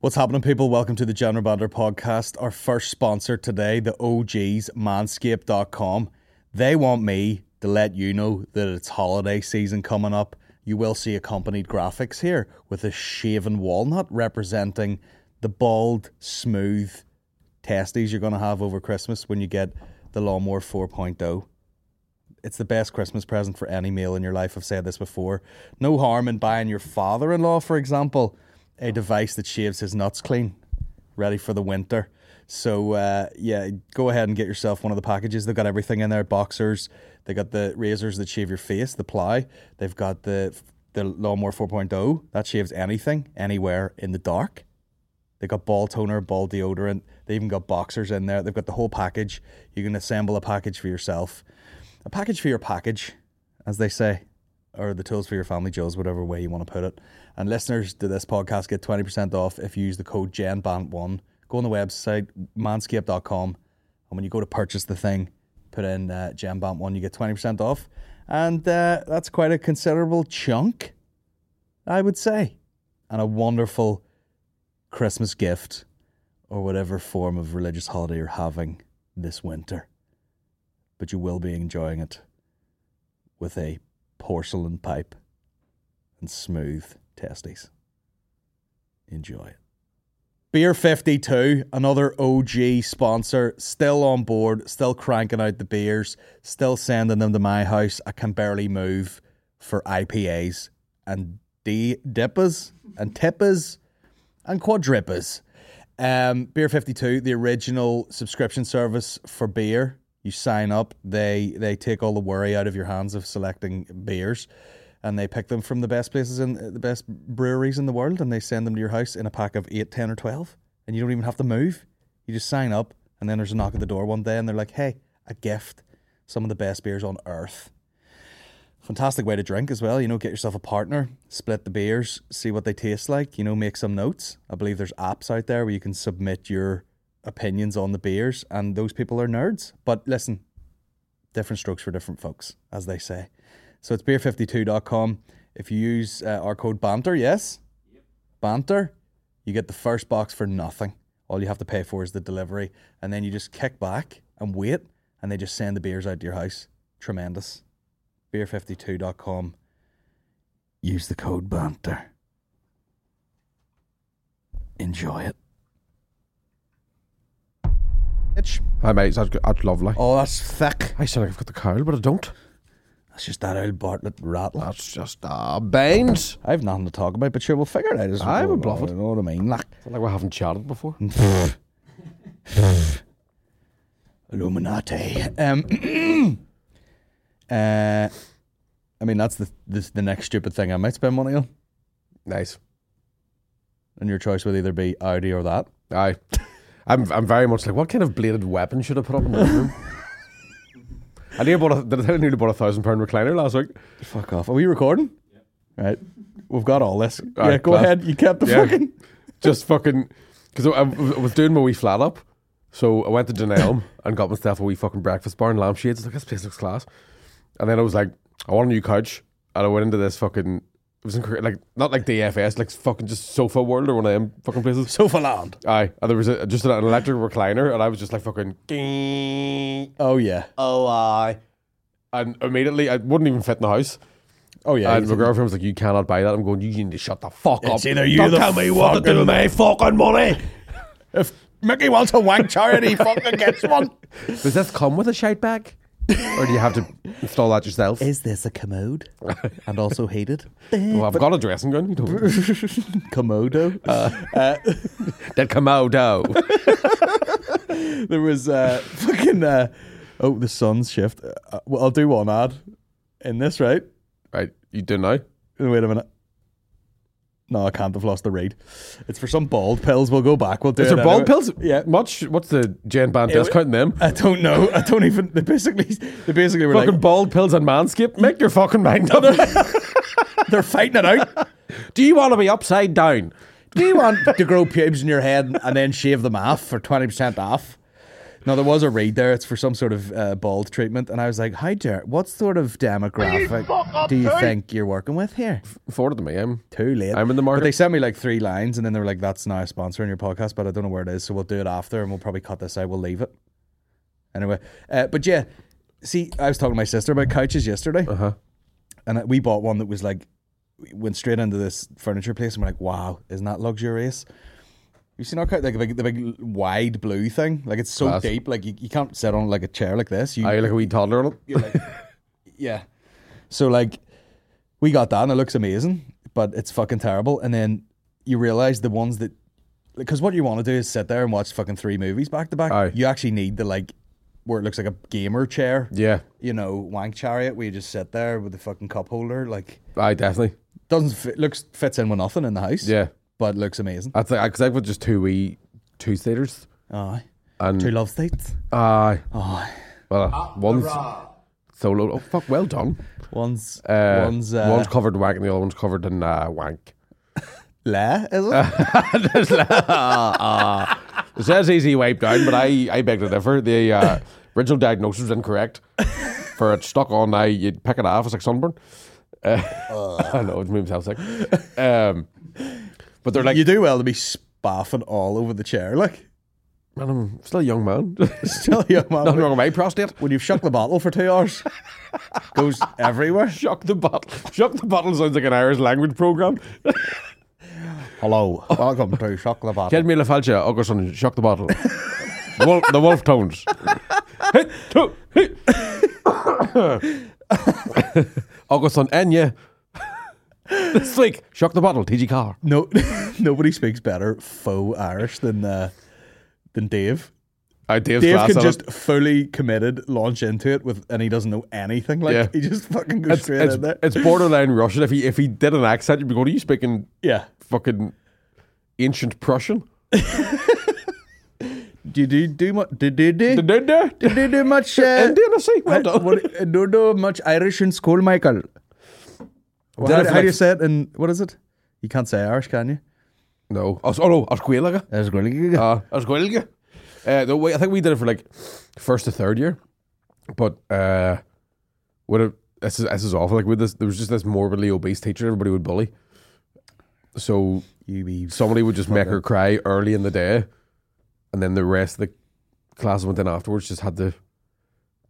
What's happening, people? Welcome to the General Banter podcast. Our first sponsor today, the OGs, manscaped.com. They want me to let you know that it's holiday season coming up. You will see accompanied graphics here with a shaven walnut representing the bald, smooth testes you're going to have over Christmas when you get the Lawnmower 4.0 it's the best Christmas present for any male in your life. I've said this before. No harm in buying your father in law, for example, a device that shaves his nuts clean, ready for the winter. So, uh, yeah, go ahead and get yourself one of the packages. They've got everything in there boxers, they got the razors that shave your face, the ply, they've got the, the Lawnmower 4.0 that shaves anything, anywhere in the dark. They got ball toner, ball deodorant. They even got boxers in there. They've got the whole package. You can assemble a package for yourself a package for your package, as they say, or the tools for your family, Joes, whatever way you want to put it. And listeners to this podcast get 20% off if you use the code GENBANT1. Go on the website, manscaped.com, and when you go to purchase the thing, put in uh, GENBANT1, you get 20% off. And uh, that's quite a considerable chunk, I would say. And a wonderful Christmas gift or whatever form of religious holiday you're having this winter but you will be enjoying it with a porcelain pipe and smooth testes. Enjoy it. Beer 52, another OG sponsor, still on board, still cranking out the beers, still sending them to my house. I can barely move for IPAs and D dippas and tippas and quadrippas. Um, beer 52, the original subscription service for beer you sign up, they they take all the worry out of your hands of selecting beers, and they pick them from the best places in the best breweries in the world, and they send them to your house in a pack of eight, ten, or twelve, and you don't even have to move. You just sign up, and then there's a knock at the door one day, and they're like, "Hey, a gift, some of the best beers on earth." Fantastic way to drink as well. You know, get yourself a partner, split the beers, see what they taste like. You know, make some notes. I believe there's apps out there where you can submit your opinions on the beers, and those people are nerds. But listen, different strokes for different folks, as they say. So it's beer52.com. If you use uh, our code BANTER, yes? Yep. BANTER, you get the first box for nothing. All you have to pay for is the delivery. And then you just kick back and wait, and they just send the beers out to your house. Tremendous. Beer52.com. Use the code BANTER. Enjoy it. Hi mate, that's, that's lovely. Oh, that's thick. I sound like I've got the cowl, but I don't. That's just that old Bartlett rattle. That's just uh, Baines. I've nothing to talk about, but sure, we'll figure it out. As I would bluff it. You know what I mean? Like, Sound like we haven't chatted before. Illuminati. Um, uh, I mean, that's the this, the next stupid thing I might spend money on. nice. And your choice would either be Audi or that. Aye. I'm I'm very much like, what kind of bladed weapon should I put up in my room? I nearly bought a, did I I nearly bought a thousand pound recliner last week? Fuck off. Are we recording? Yeah. Right. We've got all this. yeah, Alright, go class. ahead. You kept the Yeah. fucking. Just fucking because I, I was doing my wee flat up, so I went to Dunelm and got myself a wee fucking breakfast bar and lampshades. Like this place looks class. And then I was like, I want a new couch, and I went into this fucking. It was incre- like not like DFS, like fucking just Sofa World or one of them fucking places. Sofa land. Aye, and there was a, just an electric recliner, and I was just like fucking. Oh, yeah. Oh, aye. And immediately, I wouldn't even fit in the house. Oh, yeah. and my girlfriend was like, "You cannot buy that." I'm going, "You need to shut the fuck up." It's either you Don't the tell me what to do with my fucking money. If Mickey wants a wank charity, fucking gets one. Does this come with a shite bag, or do you have to install that yourself? Is this a commode? and also heated? well, I've got a dressing gun. You know, Komodo. that Komodo. there was uh, fucking. Uh, oh, the sun's shift. Uh, well, I'll do one ad in this, right? right, you do now. Wait a minute. No, I can't. I've lost the read. It's for some bald pills. We'll go back. We'll do Is it there bald pills? Yeah. Much. What's the Jen Band discount in them? I don't know. I don't even. They basically, they basically were Fucking like, bald pills and Manscaped. Make your fucking mind up. they're fighting it out. do you want to be upside down? Do you want to grow pubes in your head and then shave them off for twenty percent off? No, there was a read there. It's for some sort of uh, bald treatment, and I was like, "Hi, Jared. What sort of demographic do you think you're working with here?" Forward to me. I'm Too late. I'm in the But market. they sent me like three lines, and then they were like, "That's now a sponsor in your podcast," but I don't know where it is, so we'll do it after, and we'll probably cut this out. We'll leave it anyway. Uh, but yeah, see, I was talking to my sister about couches yesterday, Uh huh. and we bought one that was like, we went straight into this furniture place, and we're like, "Wow, isn't that luxurious?" You seen our like the big, the big wide blue thing? Like it's so Class. deep, like you, you can't sit on like a chair like this. You, I like a wee toddler on it. you're like, yeah. So like, we got that and it looks amazing, but it's fucking terrible. And then you realize the ones that, because what you want to do is sit there and watch fucking three movies back to back. You actually need the like, where it looks like a gamer chair. Yeah. You know, wank chariot where you just sit there with the fucking cup holder. Like, I definitely. doesn't fit, looks fits in with nothing in the house. Yeah. But looks amazing. That's like because I've got just two wee two seaters Aye. and Two love states. aye. Aye. Well, one's solo. Oh fuck! Well done. One's Uh, one's uh, one's covered in wank, and the other one's covered in uh, wank. la, is it? It says easy wipe down, but I I beg to differ. The uh, original diagnosis was incorrect. For it stuck on, I you'd pick it off. It's like sunburn. Uh, I know it made myself sick. Um, but they're like, you do well to be spaffing all over the chair, like. man, I'm still a young man. Still a young man. Nothing wrong with my prostate. when you've shook the bottle for two hours, goes everywhere. Shock the bottle. Shock the bottle sounds like an Irish language program. Hello, welcome to Shock the Bottle. Get me la falcha, Augustin, shock the bottle. the, wolf, the Wolfe Tones. hey, two, hey. Augustin, Enya. This week, shock the bottle, TG Carr. No, nobody speaks better faux Irish than uh, than Dave. I Dave's Dave can just it. fully committed launch into it with, and he doesn't know anything. Like Yeah. he just fucking goes It's, straight it's, in there. it's borderline Russian. If he if he did an accent, you'd be going, "Are you speaking yeah. fucking ancient Prussian?" Did you do much? Did you do? Did they do? Did you do much? Uh, Indian, I see. Well done. what, uh, do you do much Irish in school, Michael? Well, Did how, how do you say it? In what is it? You can't say Irish, can you? No. Oh, oh no, as Gaeilge. That's really Uh, as Gaeilge. Uh, the way, I think we did it for like first to third year, but uh, what a, this is this is awful. Like with this, there was just this morbidly obese teacher everybody would bully. So somebody would just make her cry early in the day, and then the rest of the class went in afterwards. Just had to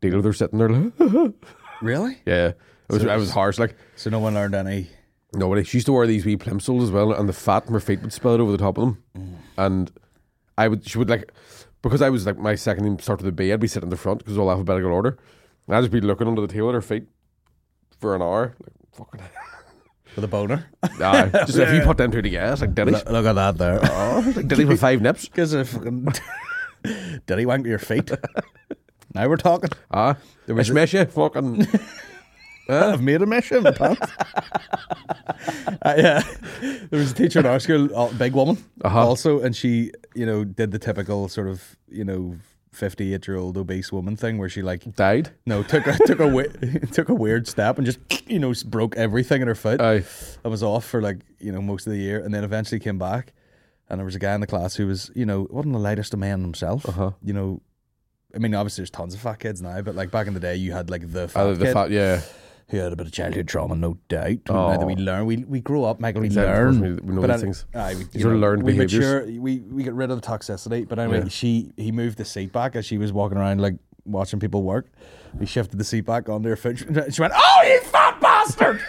deal with her sitting there. Like, really? yeah, it was So it was harsh. Like So no one learned any. nobody. She used to wear these wee plimsolls as well, and the fat from her feet would spill out over the top of them. And I would, she would like, because I was like my second name started with a B. I'd be sitting in the front because it was all alphabetical order. And I'd just be looking under the table at her feet for an hour. Like fucking, With a boner. nah, just if you put them two together, it's like Denny's. look, look at that there. Oh, like Denny's with five nips. Because a fucking he wank to your feet? now we're talking. Ah, there was smash you, fucking. I've made a mesh in my pants. uh, yeah, there was a teacher in our school, a big woman, Uh-huh. also, and she, you know, did the typical sort of, you know, fifty-eight-year-old obese woman thing where she like, Died. no, took a took a we- took a weird step and just, you know, broke everything in her foot. Aye. I was off for like you know most of the year, and then eventually came back, and there was a guy in the class who was you know wasn't the lightest of men himself. Uh-huh. You know, I mean obviously there's tons of fat kids now, but like back in the day you had like the fat Uh, the kid fat, yeah. Who had a bit of childhood trauma, no doubt. Now that we Oh. learn, we we grow up, Michael. We Exactly, learn. we- we know but these I- things. Aye, we, These are know, learned we behaviours. Mature, we we get rid of the toxicity. But anyway, Yeah. she he moved the seat back as she was walking around like watching people work. He shifted the seat back onto her foot. She went, "Oh, you fat bastard!"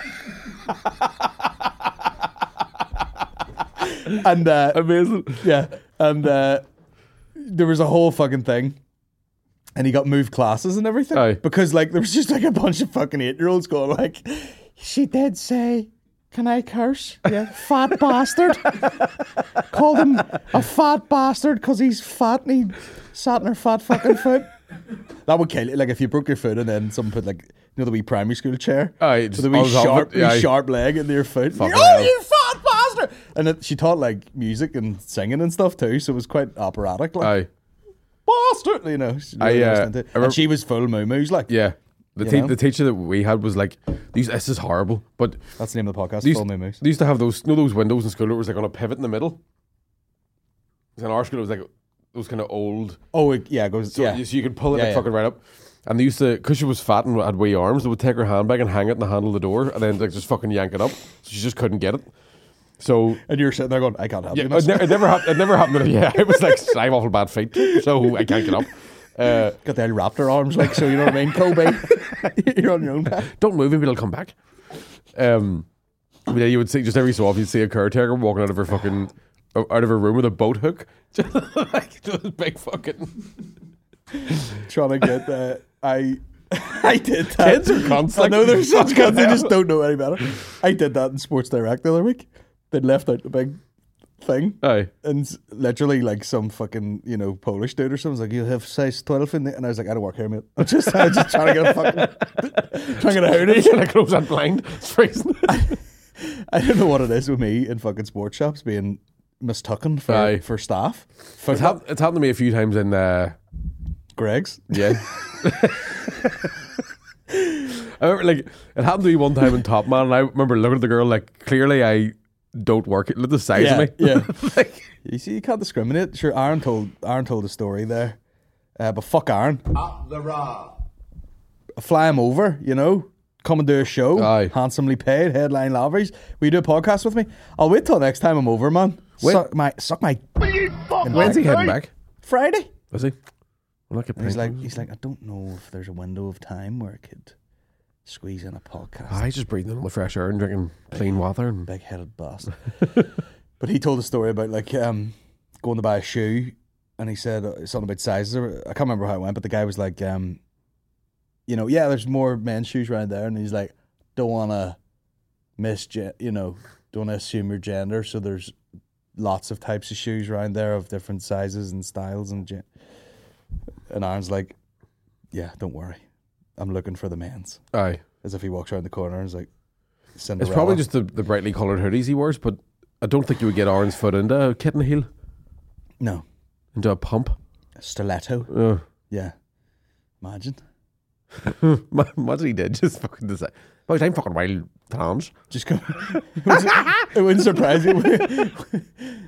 and uh, Amazing. yeah, and uh, there was a whole fucking thing, and he got moved classes and everything Aye. because like there was just like a bunch of fucking eight year olds going like, she did say. Can I curse? Yeah, fat bastard. Called him a fat bastard because he's fat and he sat in her fat fucking foot. That would kill you. Like if you broke your foot and then someone put like you know the wee primary school chair, oh, just the wee on top of sharp, it, yeah, wee sharp leg into your foot. Oh, hell. you fat bastard! And it, she taught like music and singing and stuff too, so it was quite operatic. Like Aye. Bastard, you know. She I, uh, it. I remem- and she was full muumuus like Yeah. The, You te- know? the teacher that we had was like, these, this is horrible, but That's the name of the podcast. These- full moo They used to have those, you know, those windows in school. It was like on a pivot in the middle. In our school, it was like those kind of old. Oh, it, yeah, it goes. So, yeah. you, so you could pull it Yeah, like yeah. fucking right up. And they used to, because she was fat and had wee arms, they would take her handbag and hang it in the handle of the door, and then like just fucking yank it up. So she just couldn't get it. So and you're sitting there going, I can't help yeah, you. it, ne- it never happened. It never happened. Yeah, it was like I have awful bad feet, so I can't get up. Uh, Got the raptor arms, like, so you know what I mean? Kobe. you're on your own. don't move, maybe it'll come back. Um, yeah, you would see just every so often you'd see a caretaker walking out of her fucking out of her room with a boat hook, just like just big fucking. Trying to get that. I. I did that. Kids are cunts, I know they're such cunts. They just don't know any better. I did that in Sports Direct the other week. They left out the big thing. Aye. And literally, like some fucking, you know, Polish dude or something was like, "You have size twelve in there," and I was like, "I don't work here, mate. I'm just, I'm just trying to get a fucking, trying to get a hoodie." Trying to close that blind. It's freezing. I don't know what it is with me in fucking sports shops being mistaken for Aye. for staff. For It's, hap- it's happened to me a few times in. Uh, Greggs. yeah. I remember, like, it happened to me one time in Topman, and I remember looking at the girl, like, clearly I don't work it. Look at the size Yeah, of me. yeah. like, You see, you can't discriminate. Sure, Aaron told Aaron told a story there, uh, but fuck Aaron. Up the raw. Fly him over, you know. Come and do a show. Aye. Handsomely paid, headline Lavery's. Will you do a podcast with me? I'll wait till next time I'm over, man. When- Suck my suck my when's he heading back? Friday. Is he? Well, I could he's like he's like, I don't know if there's a window of time where I could squeeze in a podcast. He's just breathing in the fresh air and drinking clean water. And big headed bastard. but he told a story about like um, going to buy a shoe, and he said uh, something about sizes. I can't remember how it went, but the guy was like, um, you know, yeah, there's more men's shoes around there, and he's like, don't want to miss, you know, don't want to assume your gender, so there's lots of types of shoes around there of different sizes and styles, and gen- and Aaron's like, yeah, don't worry, I'm looking for the men's, aye. as if he walks around the corner and is like. It's probably just the, the brightly coloured hoodies he wears, but I don't think you would get orange foot into a kitten heel, no into a pump. stiletto. Yeah. Imagine. imagine he did just fucking decide. Boys, I'm fucking wild trans. Just go. it, was, it wouldn't surprise you when,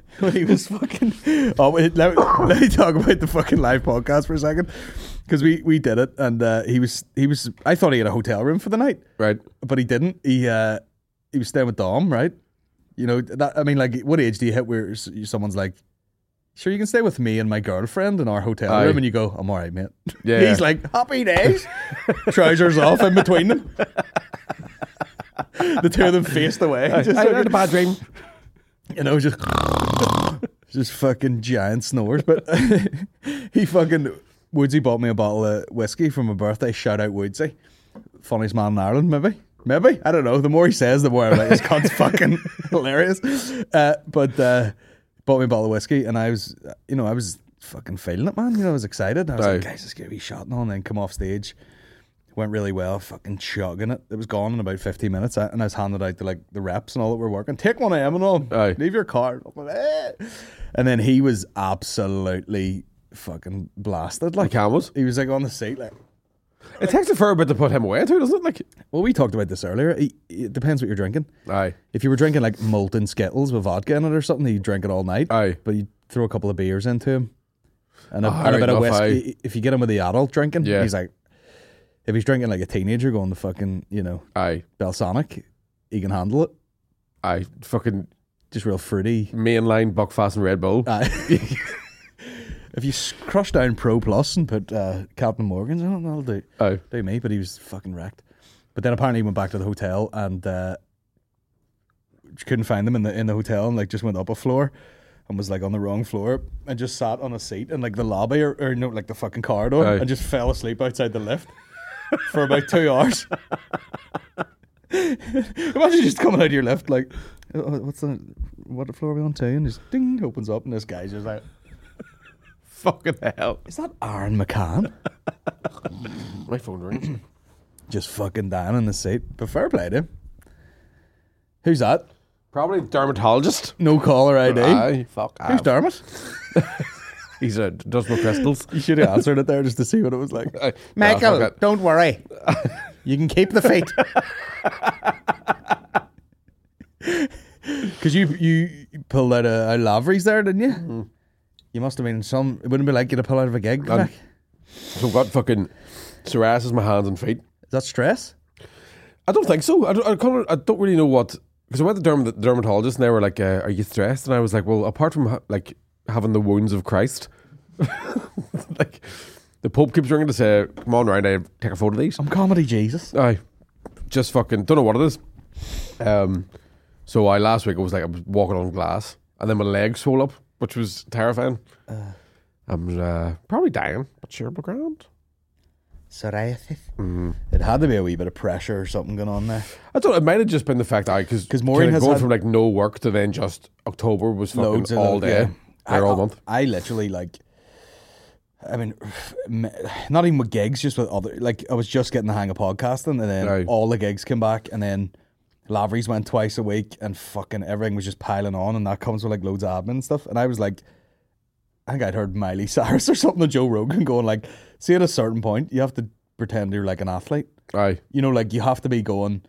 when he was fucking. Oh, wait, let, let me talk about the fucking live podcast for a second, because we we did it, and uh, he was he was. I thought he had a hotel room for the night, Right. but he didn't. He uh, he was staying with Dom, right? You know that. I mean, like, what age do you hit where someone's like? Sure, you can stay with me and my girlfriend in our hotel Aye. room, and you go, "I'm all right, mate." Yeah, He's like, "Happy days." Trousers off in between them. the two of them faced away. I, Just I had a bad dream. you know, just just fucking giant snores. But he fucking Woodsy bought me a bottle of whiskey for my birthday. Shout out Woodsy, funniest man in Ireland, maybe. Maybe I don't know. The more he says, the more I'm like, this cunt's fucking hilarious. Uh, but uh, bought me a bottle of whiskey, and I was, you know, I was fucking feeling it, man. You know, I was excited. I was Aye. like, guys, let's get a wee shot now, and then come off stage. Went really well, fucking chugging it. It was gone in about 15 minutes, and I was handed out to like the reps and all that were working. Take one of them and all. Aye. Leave your card. And then he was absolutely fucking blasted. Like Cam was. he was like on the seat, like. It takes a fair bit to put him away too, doesn't it? Like, Well, we talked about this earlier. It, it depends what you're drinking. aye, If you were drinking like molten Skittles with vodka in it or something, you drink it all night. Aye. But you throw a couple of beers into him and a, Ah, and a bit of enough, whiskey. If you get him with the adult drinking, Yeah. he's like, if he's drinking like a teenager going to fucking, you know, aye, Balsamic, he can handle it. aye. Fucking Just real fruity. mainline Buckfast and Red Bull. Aye. if you crush down Pro Plus and put uh, Captain Morgan's on that'll do. Aye. do me, but he was fucking wrecked. But then apparently he went back to the hotel and uh, couldn't find them in the in the hotel and like just went up a floor and was like on the wrong floor and just sat on a seat in like the lobby or, or no like the fucking corridor Aye. and just fell asleep outside the lift for about two hours. Imagine just coming out of your lift like, "Oh, what's the what floor are we on two? And just ding opens up and this guy's just like, Fucking hell. is that Aaron McCann? My phone rings. just fucking down in the seat. But fair play to him. Who's that? Probably dermatologist. No caller ID. Aye, fuck. Who's off. Dermot? He's a does my crystals. You should have answered it there just to see what it was like. Aye. Michael, Nah, fuck it. don't worry. You can keep the feet. Because you you pulled out a, a Lavery's there, didn't you? Mm. You must have been some. It wouldn't be like you to pull out of a gig. And- Like, So I've got fucking psoriasis my hands and feet. is that stress? I don't think so. I don't, I can't, I don't really know what because I went to derm, the dermatologist and they were like, uh, "Are you stressed?" And I was like, "Well, apart from ha- like having the wounds of Christ, like the Pope keeps ringing to say, come on round, I take a photo of these." I'm comedy Jesus. I just fucking don't know what it is. Um, so I last week I was like I was walking on glass and then my legs swole up, which was terrifying. I'm uh, probably dying, but sure, but grand. Psoriasis. Mm-hmm. It had to be a wee bit of pressure or something going on there. I don't. It might have just been the fact I because Maureen has going from like no work to then just October was fucking all day, yeah. or I, all month. I literally like. I mean, not even with gigs, just with other. Like, I was just getting the hang of podcasting, and then Right. all the gigs came back, and then Lavery's went twice a week, and fucking everything was just piling on, and that comes with like loads of admin and stuff. And I was like, I think I'd heard Miley Cyrus or something, of Joe Rogan going like, see, at a certain point, you have to pretend you're like an athlete. Aye, You know, like you have to be going,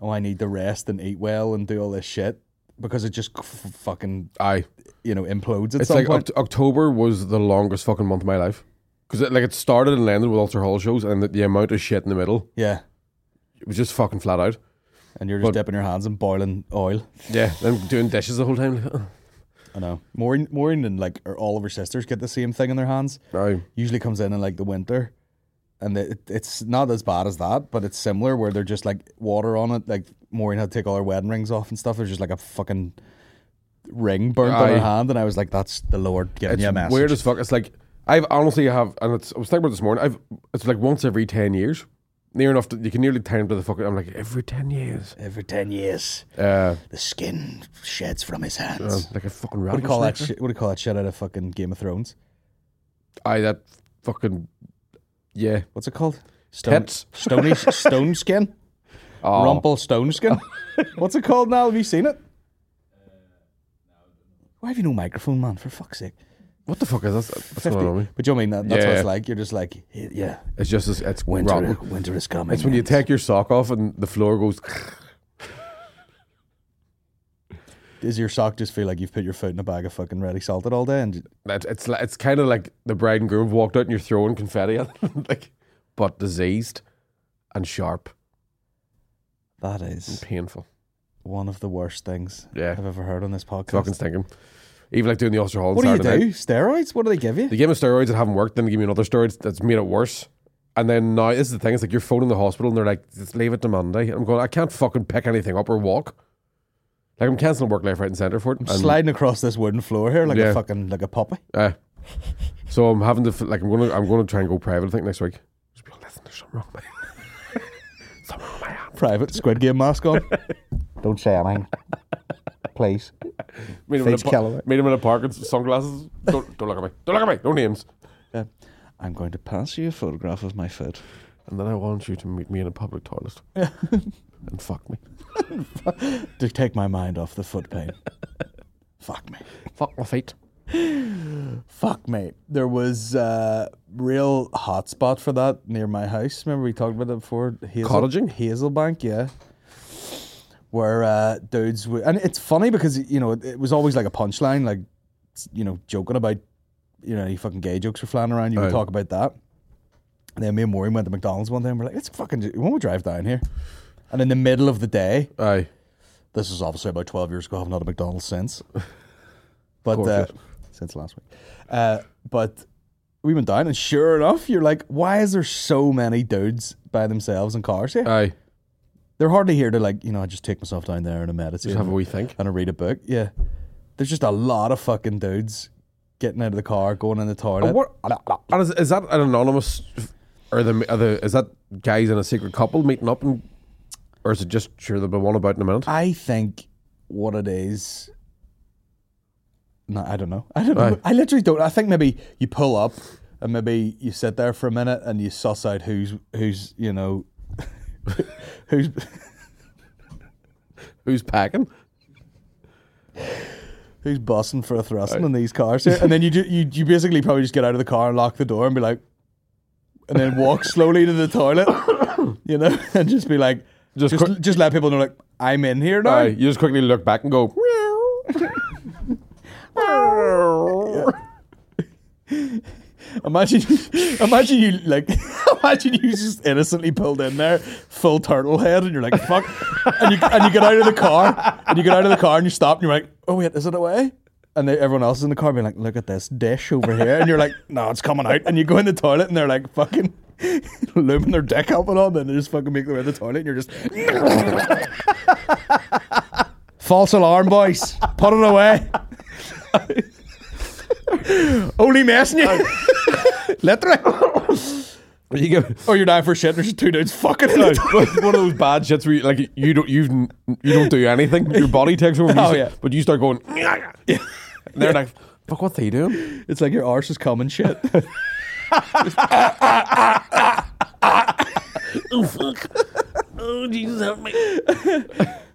oh, I need to rest and eat well and do all this shit because it just f- fucking aye. you know implodes at It's some like point. Oct- October was the longest fucking month of my life because it, like it started and ended with Ulster Hall shows, and the, the amount of shit in the middle yeah, it was just fucking flat out. And you're just But- dipping your hands in boiling oil. Yeah, then doing dishes the whole time. I know. Maureen, Maureen and like her, all of her sisters get the same thing in their hands. aye, Usually comes in in like the winter, and it, it's not as bad as that, but it's similar where they're just like water on it. Like Maureen had to take all her wedding rings off and stuff. There's just like a fucking ring burnt on her Aye. hand, and I was like, "That's the Lord giving it's you a message." weird as fuck. It's like I've honestly have, and it's, I was thinking about it this morning. I've it's like once every ten years, near enough. that you can nearly time to the fucking. I'm like every ten years. Every ten years, Uh, the skin sheds from his uh, hands. like a fucking what do you call that? Shit, what do you call that shit out of fucking Game of Thrones? Aye, that fucking yeah. What's it called? Stone, Tits. stony stone skin. Oh, Rumple stone skin. What's it called now? Have you seen it? Why have you no microphone, man? For fuck's sake. What the fuck is this? What's going on with me? But you know what I mean that, that's what it's like. You're just like, yeah, It's just as it's winter, rotten. winter is coming. It's when you take your sock off and the floor goes. Does your sock just feel like you've put your foot in a bag of fucking ready salted all day? And It's it's, li- it's kind of like the bride and groom have walked out and you're throwing confetti at them, like, but diseased and sharp, that is painful. one of the worst things Yeah. I've ever heard on this podcast. Fucking stinking. Even like doing the Ulster Hall. on what do you Saturday do? night. Steroids? What do they give you? They give me steroids that haven't worked. Then they give me another steroids that's made it worse. And then now this is the thing. It's like you're phoning the hospital and they're like, "Just leave it to Monday." I'm going. I can't fucking pick anything up or walk. Like I'm cancelling work left, right, and centre for it. I'm And- sliding across this wooden floor here like a fucking like a puppy. Uh, so I'm having to like I'm gonna I'm gonna try and go private. I think next week. Just be like, listen, there's something wrong with me. something wrong with my hand. Private Squid Game mask on. Don't say anything, please. Meet him, in a par- Callaway. meet him in a park with sunglasses. Don't don't look at me. Don't look at me. No names. Uh, I'm going to pass you a photograph of my foot. And then I want you to meet me in a public toilet and fuck me. to take my mind off the foot pain. Fuck me. Fuck my feet. Fuck me. There was a real hotspot for that near my house. Remember we talked about it before? Hazel, Cottaging? Hazelbank, yeah. Where uh, dudes would, and it's funny because you know it, was always like a punchline, like you know joking about you know any fucking gay jokes were flying around. You would Aye. talk about that. And then me and Maureen went to McDonald's one day and we're like, let's fucking, do- why don't we drive down here? And in the middle of the day, Aye. this is obviously about 12 years ago. I've not had a McDonald's since. But, uh, since last week. Uh, but we went down, and sure enough, you're like, why is there so many dudes by themselves in cars here? Aye. They're hardly here to, like, you know, I just take myself down there and I meditate Just have a wee think. and I read a book. Yeah. There's just a lot of fucking dudes getting out of the car, going in the toilet. And what, and is, is that an anonymous, or the, are the is that guys in a secret couple meeting up, and, or is it just sure there'll be one about in a minute? I think what it is. No, I don't know. I don't know. Aye. I literally don't. I think maybe you pull up and maybe you sit there for a minute and you suss out who's who's you know who's Who's packing? who's bussing for a thrusting in these cars here, and then you, ju- you you basically probably just get out of the car and lock the door and be like, and then walk slowly to the toilet, you know, and just be like, Just just quick- just let people know like I'm in here now. Aye. You just quickly look back and go. Imagine, imagine you like, imagine you just innocently pulled in there, full turtle head, and you're like, "Fuck!" And you and you get out of the car, and you get out of the car, and you stop, and you're like, "Oh wait, is it away?" And they, everyone else is in the car being like, "Look at this dish over here," and you're like, "No, it's coming out." And you go in the toilet, and they're like, "Fucking." Looming their dick up and on, then they just fucking make their way to the toilet, and you're just false alarm, boys. Put it away. Only messing you. Literally. You go. Or you're dying for shit. and There's just two dudes fucking. In No, one of those bad shits where you, like you don't you you don't do anything. Your body takes over. and oh, you Oh, yeah. But you start going. And they're like, "Fuck, what's they doing?" It's like your arse is coming shit. Oh fuck Oh Jesus, help me!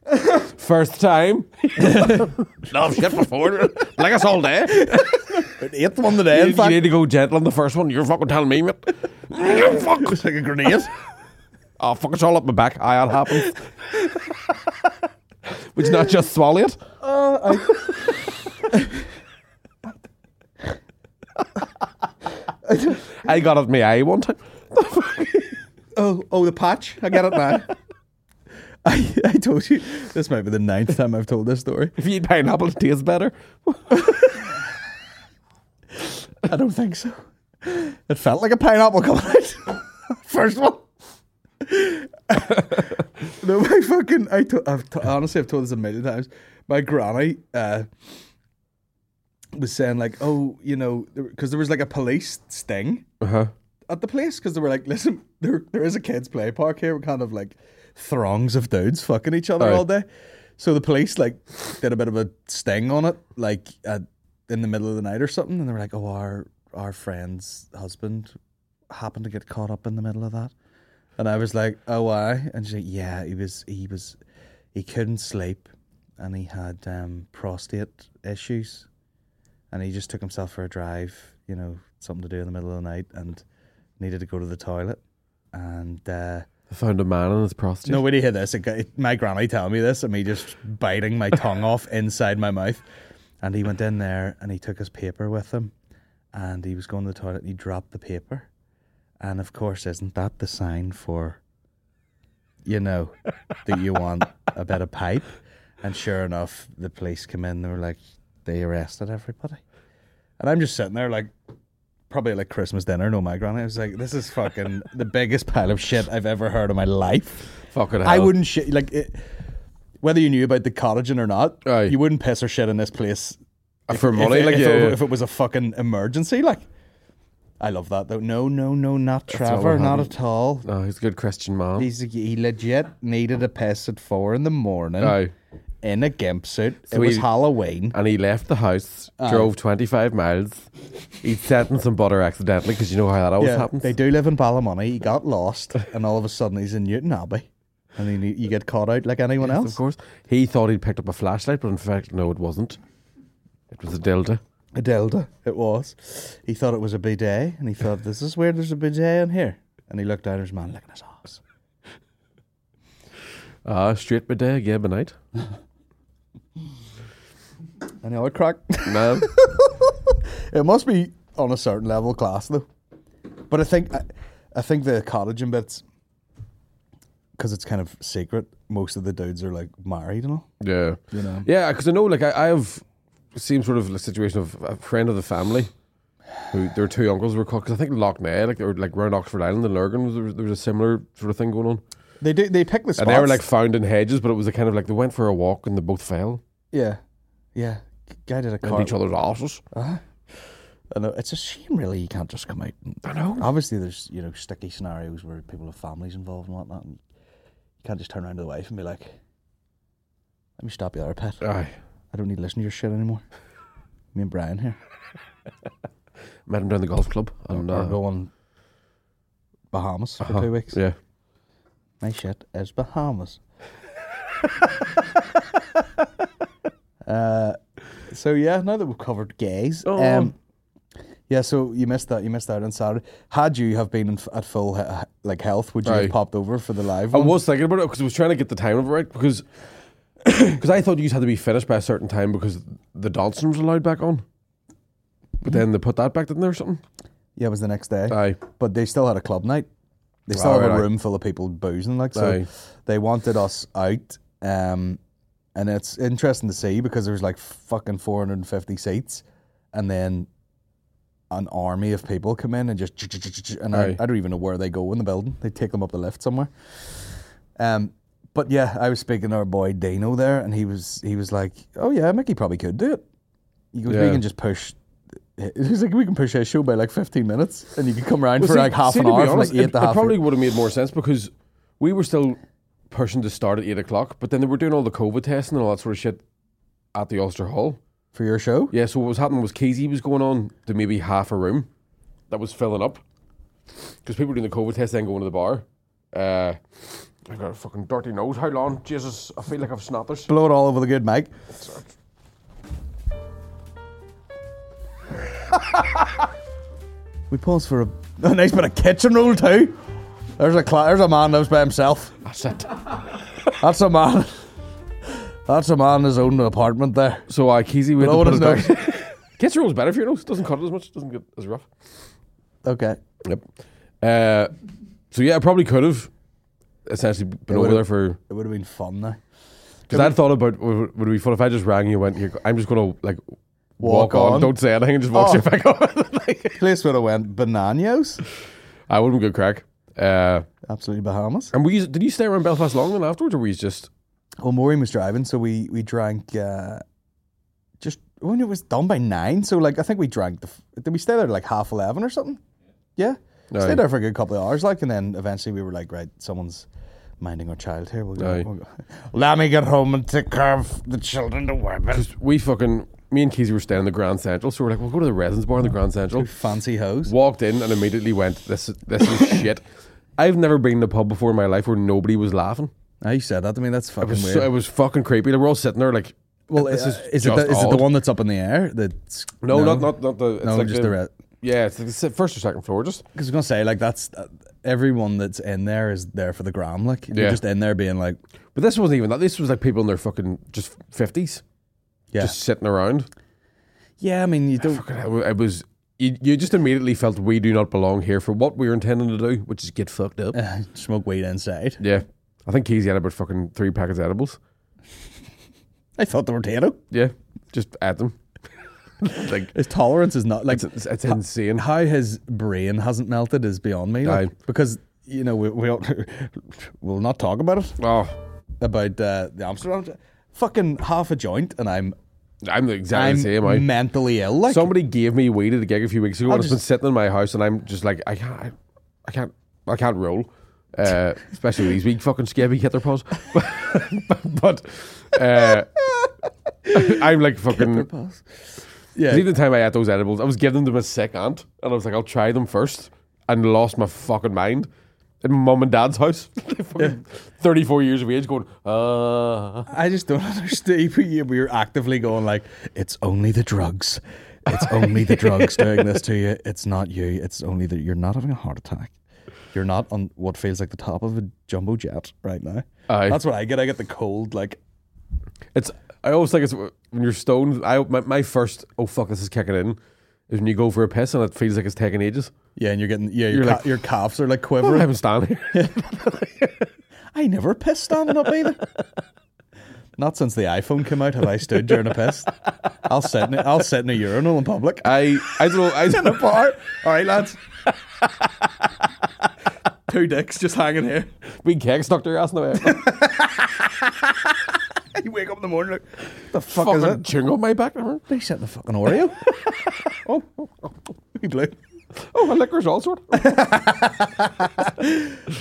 First time. no shit before. Like us all day. Eighth one today. You, In you need to go gentle on the first one. You're fucking telling me, mate. fuck. it's like a grenade. Oh, fuck, it's all up my back. Aye, that happens. Would you not just swallow it? Uh, I got it in my eye one time. Oh, oh, the patch. I get it now. I, I told you this might be the ninth time I've told this story. If you eat pineapple, it tastes better. I don't think so. It felt like a pineapple coming out. First one. no, my fucking. I to, I've t- honestly, I've told this a million times. My granny uh, was saying like, "Oh, you know," because there was like a police sting Uh huh. at the place because they were like, "Listen, there there is a kids' play park here. We're kind of like throngs of dudes fucking each other all day." So the police like did a bit of a sting on it, like at, in the middle of the night or something, and they were like, "Oh, our our friend's husband happened to get caught up in the middle of that," and I was like, "Oh, why?" And she's like, "Yeah, he was he was he couldn't sleep, and he had um, prostate issues, and he just took himself for a drive, you know, something to do in the middle of the night, and needed to go to the toilet, and." uh I found a man in his prostate. Nobody hear this. It- my granny telling me this, and me just biting my tongue off inside my mouth. And he went in there and he took his paper with him, and he was going to the toilet and he dropped the paper. And of course, isn't that the sign for, you know, that you want a bit of pipe? And sure enough, the police come in. They were like, they arrested everybody. And I'm just sitting there like, probably like Christmas dinner. No, my granny. I was like, this is fucking the biggest pile of shit I've ever heard in my life. Fucking hell. I wouldn't shit like it, whether you knew about the cottaging or not. Aye. You wouldn't piss or shit in this place Uh, for money. if, like, if, yeah, it, yeah. if it was a fucking emergency. Like, I love that though. No, no, no, not not Trevor, not at all. Oh, he's a good Christian man. He's he legit needed a piss at four in the morning Aye. In a gimp suit. So it was he- Halloween. And he left the house, Aye. drove 25 miles. He'd set in some butter accidentally because you know how that always Yeah, happens. they do live in Ballymoney. He got lost, and all of a sudden he's in Newtownabbey, and then you get caught out like anyone Yes, else. Of course. He thought he'd picked up a flashlight, but in fact, no, it wasn't. It was a dildo. A Delta, it was. He thought it was a bidet, and he thought, "This is where there's a bidet in here." And he looked down at his man, licking his ass. Ah, straight by day, gay by night. Any other crack? No. it must be on a certain level class, though. But I think, I, I think the cottaging bits, because it's kind of secret. Most of the dudes are like married and all. yeah. You know. Yeah, because I know, like, I, I have seen sort of the situation of a friend of the family who their two uncles were caught. Because I think Lough Neagh, like, or like around Oxford Island and Lurgan, was, there, was- there was a similar sort of thing going on. They do. They pick the spots. And they were like found in hedges, but it was a kind of like they went for a walk and they both fell yeah, yeah. Guy did a car. each other's asses. Uh-huh. I know it's a shame, really. You can't just come out. And, I know. Obviously, there's you know sticky scenarios where people have families involved and whatnot. And you can't just turn around to the wife and be like, "Let me stop you there, pet. Aye. I don't need to listen to your shit anymore." Me and Brian here Met him down the golf club. And, are uh, going Bahamas for uh-huh. two weeks. Yeah. My shit is Bahamas. uh, so yeah, now that we've covered gays, Oh. um, yeah. So you missed that. You missed out on Saturday. Had you have been f- at full he- like health, would you Aye. have popped over for the live I one? was thinking about it because I was trying to get the time of it right because because I thought you had to be finished by a certain time because the dancing was allowed back on. But then they put that back, didn't they, or something? Yeah, it was the next day. Aye. But they still had a club night. They still have right, a aye. room full of people boozing, like so. Aye. They wanted us out, um, and it's interesting to see because there was like fucking four hundred and fifty seats, and then an army of people come in and just and I, I don't even know where they go in the building. They take them up the lift somewhere. Um, but yeah, I was speaking to our boy Dino there, and he was he was like, "Oh yeah, Mickey probably could do it." He goes, "We can just push." He's like, "We can push his show by like fifteen minutes, and you can come around Well, for see- like half see, an hour, from honest, like eight it, it probably would have made more sense because we were still pushing to start at eight o'clock, but then they were doing all the COVID testing and all that sort of shit at the Ulster Hall. for your show. Yeah, so what was happening was Casey was going on to maybe half a room that was filling up because people were doing the COVID test then going to the bar. Uh, I got a fucking dirty nose. How long? Jesus, I feel like I've snappers. Blow it all over the good mic. We pause for a, a nice bit of kitchen roll too. There's a cla- there's a man lives by himself. That's it. That's a man. That's a man in his own apartment there. So uh, Casey went Blow to it put his it. Gets your nose better for your nose. Doesn't cut it as much. Doesn't get as rough. Okay. Yep. Uh, so yeah, I probably could have essentially been over would've- there for It would have been fun though. because I'd thought about would, would it be fun if I just rang you and went here. I'm just gonna like walk, Walk on. on. don't say anything, and just walk Oh. straight back on. like, Place where I went bananas. I wouldn't good crack. Uh, Absolutely Bahamas. and we did you stay around Belfast long then afterwards, or were you just Well, Maureen was driving, so we we drank uh, just when it was done by nine. So like I think we drank the. Did we stay there like half eleven or something? Yeah, Aye. stayed there for a good couple of hours. Like, and then eventually we were like, right, someone's minding our child here. We'll go. We'll go. Let me get home and take care of the children to work. Because we fucking me and Casey were staying in the Grand Central, so we're like, we'll go to the residence bar in the Grand Central. Fancy house. Walked in and immediately went, this is this is shit. I've never been in a pub before in my life where nobody was laughing. Now you said that to me. That's It fucking was weird. so, it was fucking creepy. Like, we're all sitting there like, well, this uh, is is, it the, is it the odd. one that's up in the air? That's no, not not not the. It's no, like just the, red. Yeah, it's like the se- first or second floor. Just Because I was gonna say like that's uh, everyone that's in there is there for the gram. Like you're just in there being like, but this wasn't even that. This was like people in their fucking just fifties, yeah, just sitting around. yeah. I mean, you don't. Fucking It was. You, you just immediately felt we do not belong here for what we were intending to do, which is get fucked up. Uh, smoke weed inside. Yeah, I think Casey had about fucking three packets of edibles. I thought they were potato. Yeah, just add them. like His tolerance is not like it's, it's insane. how his brain hasn't melted is beyond me. Like, because you know we we'll, we'll not talk about it Oh, about uh, the Amsterdam. Fucking half a joint, and I'm I'm exactly I'm the same. I, mentally ill. Like somebody gave me weed at a gig a few weeks ago, I'll and it's been just- sitting in my house, and I'm just like, I can't, I, I can't, I can't roll. Uh, especially with these big fucking scabby hitter paws. but uh, I'm like fucking. yeah, Even the time I ate those edibles, I was giving them to my sick aunt, and I was like, I'll try them first, and lost my fucking mind in mom and dad's house. Fucking 34 years of age, going, uh. I just don't understand. We we were actively going like, it's only the drugs. It's only the drugs doing this to you. It's not you. It's only that you're not having a heart attack. You're not on what feels like the top of a jumbo jet right now. Aye. That's what I get. I get the cold, like It's. I always think it's when you're stoned. I my, my first oh fuck this is kicking in is when you go for a piss and it feels like it's taking ages. yeah, and you're getting yeah, your, You're ca- like- your calves are like I quivering. haven't standing here. I never pissed standing up either. Not since the iPhone came out have I stood during a piss. I'll sit in a, I'll sit in a urinal in public. I I don't know. I in a bar. All right, lads. Two dicks just hanging here. big keg stuck to your ass in the way. You wake up in the morning like, the fuck is fucking it? chewing on my back. Oh, They sent the fucking Oreo. oh, oh, oh, he blew. a liquor's all sort.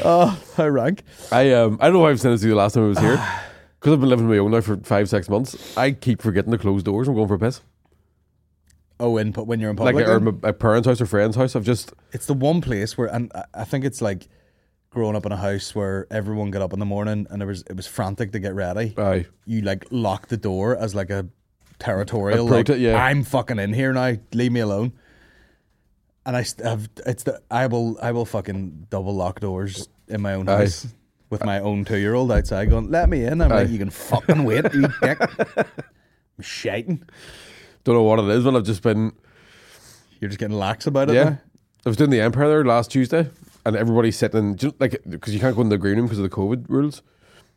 Oh, how rank. I um I don't know why I've sent this to you the last time I was here. Because I've been living on my own now for five, six months, I keep forgetting to close doors and going for a piss. Oh, in but when you're in public. Like at or then? my, my parents' house or friend's house, I've just it's the one place where, and I- I think it's like growing up in a house where everyone got up in the morning and it was it was frantic to get ready. aye. You like lock the door as like a territorial, A like yeah. I'm fucking in here now. Leave me alone. And I have it's the I will I will fucking double lock doors in my own Aye. house with my own two year old outside going, let me in. I'm like, you can fucking wait, you dick. I'm shiting. Don't know what it is, but I've just been You're just getting lax about it yeah. now. I was doing the Empire there last Tuesday, and everybody's sitting in, like because you can't go in the green room because of the COVID rules.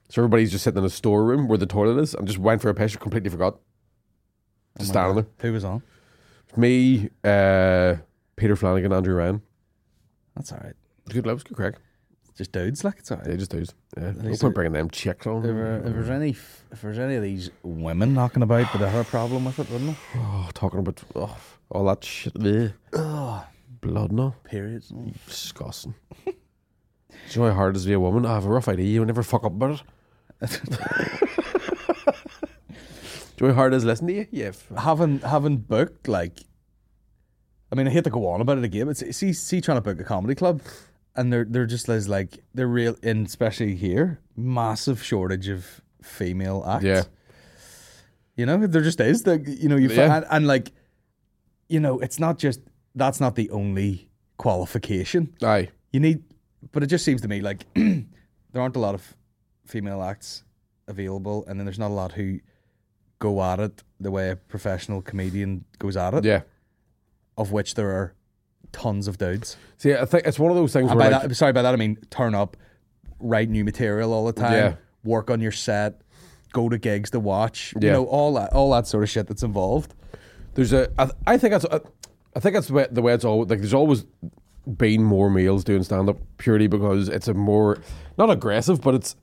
So everybody's just sitting in a storeroom where the toilet is, and just went for a piss. Completely forgot. Just Oh standing God. Who was on? Me, uh, Peter Flanagan, Andrew Ryan. That's all right. Good levels, good crack. Just dudes, like it's all right. Yeah, just dudes. Yeah, no least point bringing them chicks on. If, there- if there's any, if there's any of these women knocking about, but they have a problem with it, wouldn't they? Oh, talking about oh, all that shit. Bleh. Blood, no. periods. Disgusting. Do you know how hard it is to be a woman? Ah, I have a rough idea. Eh, you never fuck up about it. Do you know how hard it is to listen to you? Yeah. f- having having booked like, I mean, I hate to go on about it again, but see, see, see trying to book a comedy club, and they're they're just as like they're real, and especially here, massive shortage of female acts. Yeah. you know, there just is. The you know you fi- Yeah. and, and like, you know, it's not just that's not the only qualification Aye. you need but it just seems to me like there aren't a lot of female acts available and then there's not a lot who go at it the way a professional comedian goes at it Yeah. of which there are tons of dudes See, I think it's one of those things where by like, that sorry by that I mean turn up write new material all the time Yeah. work on your set go to gigs to watch you know all that all that sort of shit that's involved there's a. I, I think that's. I think that's the way, the way it's all. Like, there's always been more males doing stand up purely because it's a more not aggressive, but it's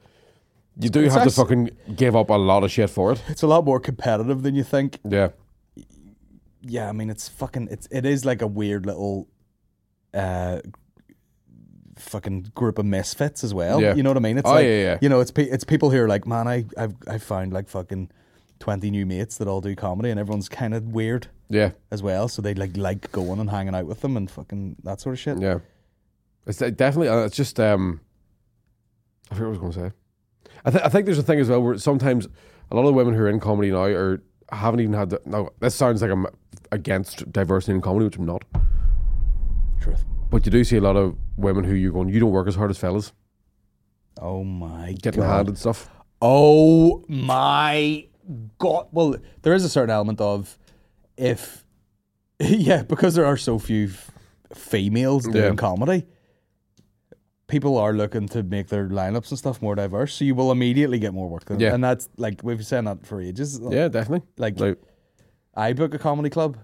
you do It's have to fucking give up a lot of shit for it. it's a lot more competitive than you think Yeah. yeah, I mean it's fucking it's it is like a weird little uh fucking group of misfits as well. Yeah. You know what I mean? It's Oh, like yeah, yeah. you know, it's pe- it's people who are like, man, I I've I found like fucking twenty new mates that all do comedy and everyone's kind of weird Yeah. as well, so they like like going and hanging out with them and fucking that sort of shit. Yeah. It's definitely. Uh, it's just. um I forget what I was going to say. I, th- I think there's a thing as well where sometimes a lot of the women who are in comedy now are haven't even had the. No, this sounds like I'm against diversity in comedy, which I'm not. Truth. But you do see a lot of women who you're going, you don't work as hard as fellas, Oh my getting god. handed stuff. Oh my god! Well, there is a certain element of if, yeah, because there are so few f- females doing Yeah. comedy, people are looking to make their lineups and stuff more diverse. So you will immediately get more work done. Yeah. and that's like we've been saying that for ages. Yeah, definitely. like Like, I book a comedy club,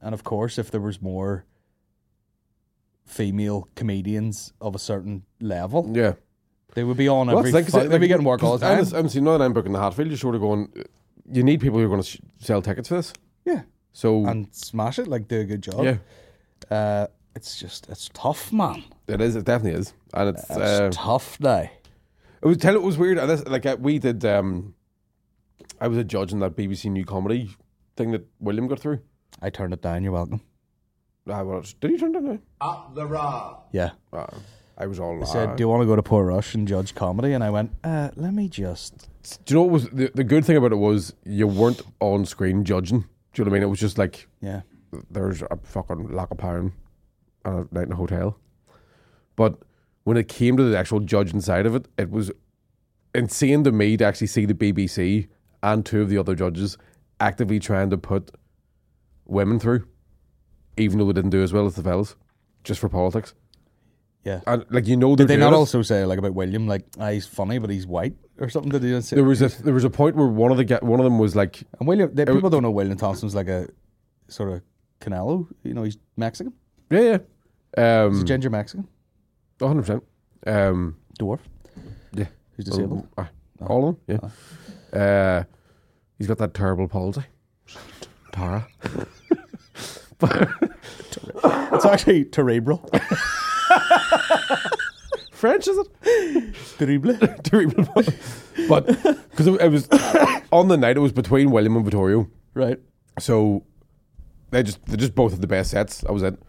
and of course, if there was more female comedians of a certain level, yeah. they would be on Well, every. that's fu- they'd be getting work all the time. I'm, I'm seeing now that I'm booking the Hatfield, you're sort of going, you need people who are going to sh- sell tickets for this. yeah, So, and smash it, like do a good job. yeah, Uh, it's just it's tough, man. it is. It definitely is. And it's, It's uh, tough now. it was, tell it was weird. This, like, uh, we did, um, I was a judge in that BBC New Comedy thing that William got through. I turned it down. You're welcome. I well, did you turn it down? Up the raw. Yeah. Ah, I was all. I said, ah. "Do you want to go to Portrush and judge comedy?" And I went, uh, "Let me just." Do you know what was the, the good thing about it was you weren't on screen judging. Do you know what I mean? It was just like Yeah. there's a fucking lack of pound and a night in uh, a hotel. But when it came to the actual judging side of it, it was insane to me to actually see the BBC and two of the other judges actively trying to put women through, even though they didn't do as well as the fellas, just for politics. Yeah. And like you know, they're Did they not it. also say like about William, like ah, he's funny but he's white or something? Did they say? There was a there was a point where one of the one of them was like, and William, they, people don't know William Thompson's like a sort of Canelo. You know, he's Mexican. yeah, yeah, He's a um, ginger Mexican one hundred percent, um, dwarf. yeah, He's disabled. Ah, all of them, yeah. Uh, he's got that terrible palsy. Tara. It's actually cerebral. French, is it? Cerebral. Terrible. but because it, it was on the night, it was between William and Vittorio. right. So they just they just both had the best sets. That was it.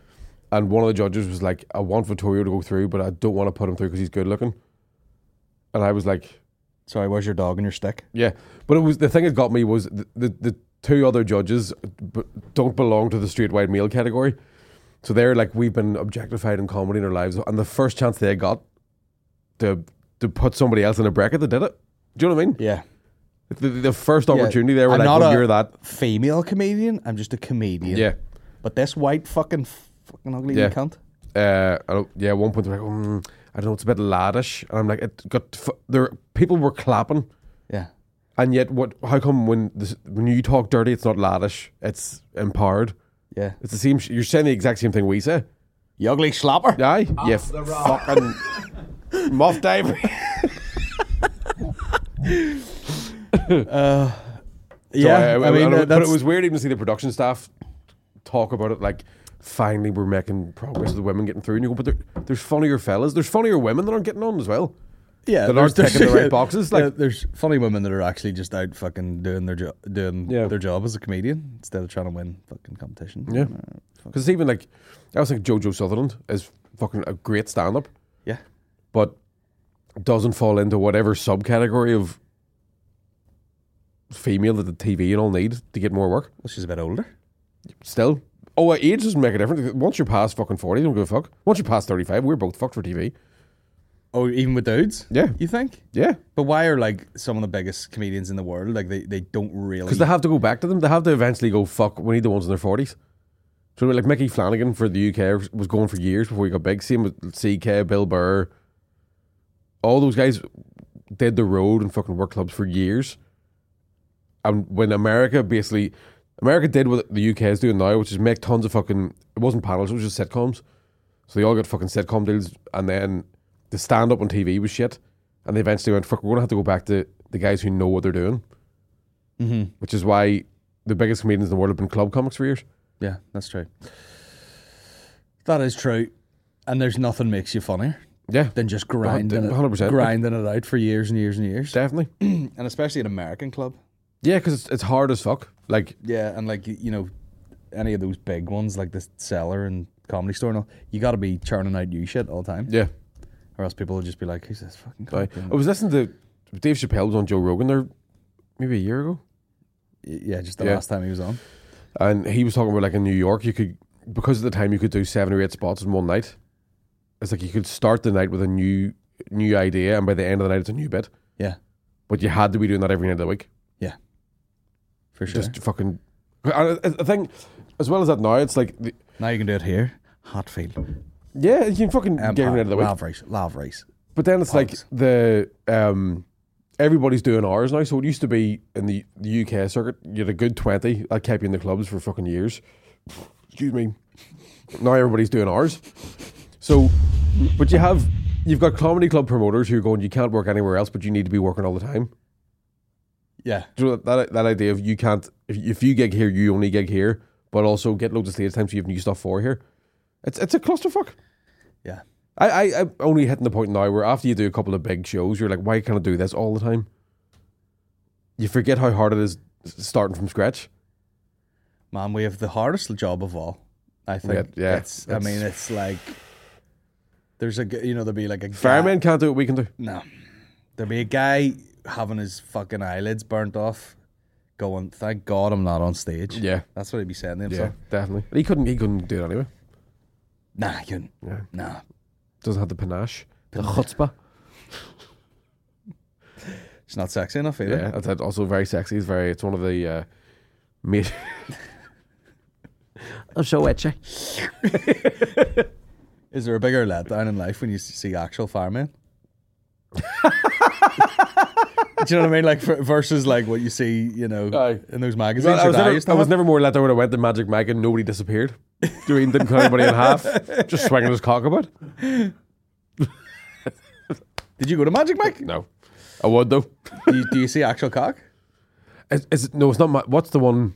And one of the judges was like, "I want Vittorio to go through, but I don't want to put him through because he's good looking." And I was like, Sorry, where's your dog and your stick? Yeah, but it was the thing that got me was the the, the two other judges don't belong to the straight white male category, so they're like we've been objectified in comedy in our lives, and the first chance they got to to put somebody else in a bracket, they did it. Do you know what I mean? Yeah. The, the first opportunity they were I'm like, not well, a "You're that." female comedian. I'm just a comedian. Yeah, But this white fucking fucking ugly Yeah. cunt. uh, I don't, yeah, at one point they're like, mm, I don't know, it's a bit laddish, and I'm like, it got f- there. People were clapping, Yeah. and yet, what? How come when this, when you talk dirty, it's not laddish, it's empowered. Yeah. It's the same. sh- You're saying the exact same thing we say. You ugly slapper. Aye, you fucking muff diver. Yeah. So, I, uh, mean, uh, uh, but that's, it was weird even to see the production staff talk about it like finally we're making progress with the women getting through. And you go, but there, there's funnier fellas, there's funnier women that aren't getting on as well. Yeah, that aren't ticking the right boxes, yeah, like- there's funny women that are actually just out fucking doing their job, doing Yeah. their job as a comedian instead of trying to win fucking competition. Yeah. Uh, Because it's even like I was like Jojo Sutherland is fucking a great stand up, yeah. but doesn't fall into whatever subcategory of female that the TV and all need to get more work. Well, she's a bit older. Still. Oh, uh, age doesn't make a difference. Once you're past fucking 40, you don't give a fuck. Once you're past 35, we're both fucked for TV. Oh, even with dudes. Yeah. You think? Yeah. But why are like some of the biggest comedians in the world like they, they don't really? Because they have to go back to them. They have to eventually go, fuck, we need the ones in their 40s. So, like Micky Flanagan for the UK was going for years before he got big. Same with CK, Bill Burr. All those guys did the road and fucking work clubs for years. And when America basically, America did what the UK is doing now, which is make tons of fucking, it wasn't panels, it was just sitcoms. So they all got fucking sitcom deals. And then the stand up on TV was shit. And they eventually went, fuck, we're going to have to go back to the guys who know what they're doing hmm which is why the biggest comedians in the world have been club comics for years. Yeah, that's true. That is true. And there's nothing makes you funnier Yeah, than just grinding it, 100%. grinding it out for years and years and years. definitely. and especially an American club. Yeah, because it's, it's hard as fuck. Like, Yeah, and like you know, any of those big ones like the Cellar and Comedy Store and all, you got to be churning out new shit all the time, yeah. Or else people will just be like, "Who's this fucking?" I. I was listening to Dave Chappelle was on Joe Rogan there maybe a year ago, yeah, just the Yeah. last time he was on. and he was talking about like in New York, you could because at the time you could do seven or eight spots in one night. It's like you could start the night with a new new idea, and by the end of the night, it's a new bit. Yeah, But you had to be doing that every night of the week. yeah, for sure. Just fucking. I, I think, as well as that now, it's like, the, now you can do it here, Hatfield, yeah, you can fucking get every Empire, of the week. Lavery's, Lav race. But then it's like the um, everybody's doing ours now. So it used to be in the, the UK circuit, you had a good twenty that kept you in the clubs for fucking years. Excuse me. Now everybody's doing ours. So, but you have you've got comedy club promoters who are going, you can't work anywhere else, but you need to be working all the time. Yeah, Do you know that that, that idea of you can't if, if you gig here, you only gig here, but also get loads of stage time so you have new stuff for here. It's it's a clusterfuck. yeah. I, I, I'm only hitting the point now where after you do a couple of big shows, you're like, why can't I do this all the time? You forget how hard it is starting from scratch. Man, we have the hardest job of all. I think. Yeah, yeah, It's, I mean, it's like there's a you know there'll be like a Firemen can't do what we can do. No, there'll be a guy having his fucking eyelids burnt off, going, "Thank God I'm not on stage." Yeah, that's what he'd be saying to yeah, himself. definitely. He couldn't. He couldn't do it anyway. Nah, you. Yeah, Nah, doesn't have the panache, the chutzpah. it's not sexy enough either. Yeah, that's also very sexy. It's very. It's one of the. Uh, made I'm so itchy. Is there a bigger letdown in life when you see actual firemen? Do you know what I mean? Like versus like what you see, you know, Aye. in those magazines. I was, never, I was never more let down when I went to Magic Mike and nobody disappeared. Do you mean didn't cut anybody in half? Just swinging his cock about? Did you go to Magic Mike? No, I would though. do, you, do you see actual cock? Is, is it, no, it's not. My, what's the one?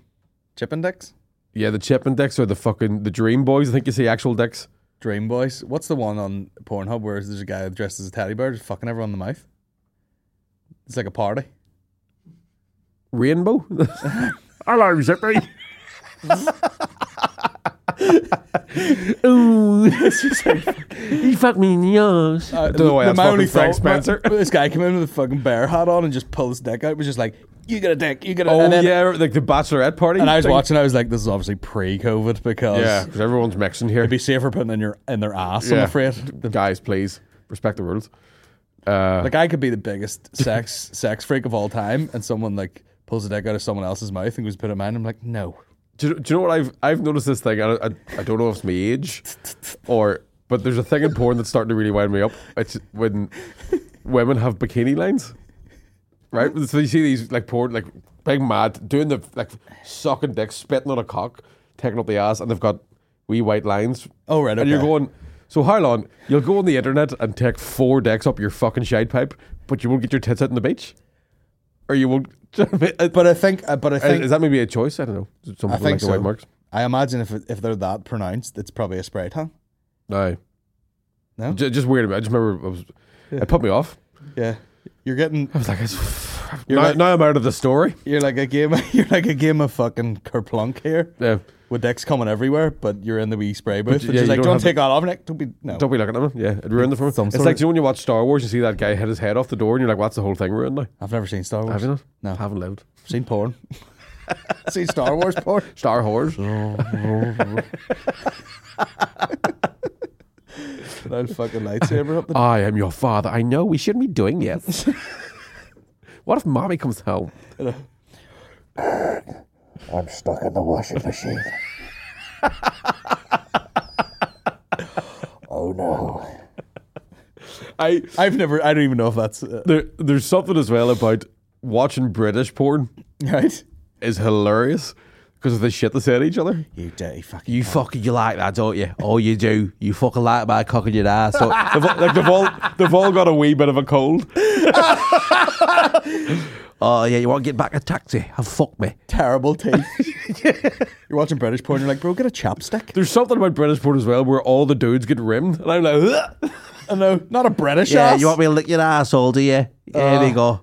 Chipping dicks, Yeah, the Chip Index or the fucking the Dream Boys. I think you see actual dicks. Dream Boys. What's the one on Pornhub where there's a guy dressed as a teddy bear just fucking everyone in the mouth? It's like a party. Rainbow. Hello, Zippy. Ooh, he fucked me in the ass. I don't know why that's my only fucking Frank thought- Spencer. my- this guy came in with a fucking bear hat on and just pulled his dick out. It was just like, you got a dick, you got a Oh and then, yeah, like the bachelorette party. And I was thing. watching, I was like, this is obviously pre-COVID because Yeah, because everyone's mixing here. it'd be safer putting in your in their ass. I'm Yeah. afraid. Guys, please respect the rules. Uh, Like I could be the biggest sex sex freak of all time, and someone like pulls a dick out of someone else's mouth and goes put it in mine. I'm like, no. Do, you, do you know what I've I've noticed this thing? I, I, I don't know if it's my age or But there's a thing in porn that's starting to really wind me up. It's when women have bikini lines, right? So you see these like porn, like big mad doing the like sucking dick, spitting on a cock, taking up the ass, and they've got wee white lines. Oh, right, And you're going. So how long? You'll go on the internet and take four decks up your fucking shite pipe, but you won't get your tits out on the beach, or you won't. But I think, but I think, is that maybe a choice? I don't know. Some I think like the so. white marks. I imagine if if they're that pronounced, it's probably a spray tan. No, No? J- just weird. I just remember it, was, it put me off. Yeah, you're getting, I was like, You're now, like- now I'm out of the story. you're like a game, you're like a game of fucking kerplunk here. Yeah. With dicks coming everywhere, but you're in the wee spray booth. yeah, It's just like, don't don't take that off, Nick. Don't be no. Don't be looking at him. Yeah, it ruined it for me. Some It's like you know when you watch Star Wars, you see that guy hit his head off the door, and you're like, "What's the whole thing ruined now?" I've never seen Star Wars. Have you not? No. haven't lived. Seen porn. seen Star Wars porn. Star Wars. That fucking lightsaber up the. I am your father. I know we shouldn't be doing this. what if mommy comes home? I'm stuck in the washing machine. oh no. I I've never. I don't even know if that's uh, there, there's something as well about watching British porn right. is hilarious because of the shit they say to each other. You dirty fucking. You fucking you like that, don't you? Oh, you do. You fucking like my cock in your ass. So, they've, all- like they've all they've all got a wee bit of a cold. oh yeah, you want to get back a taxi and fuck me? terrible teeth. You're watching British porn. You're like, bro, get a chapstick. There's something about British porn as well where all the dudes get rimmed, and I'm like, "Ugh." I know, not a British Yeah, ass. you want me to lick your asshole, do you? Here we ah. go.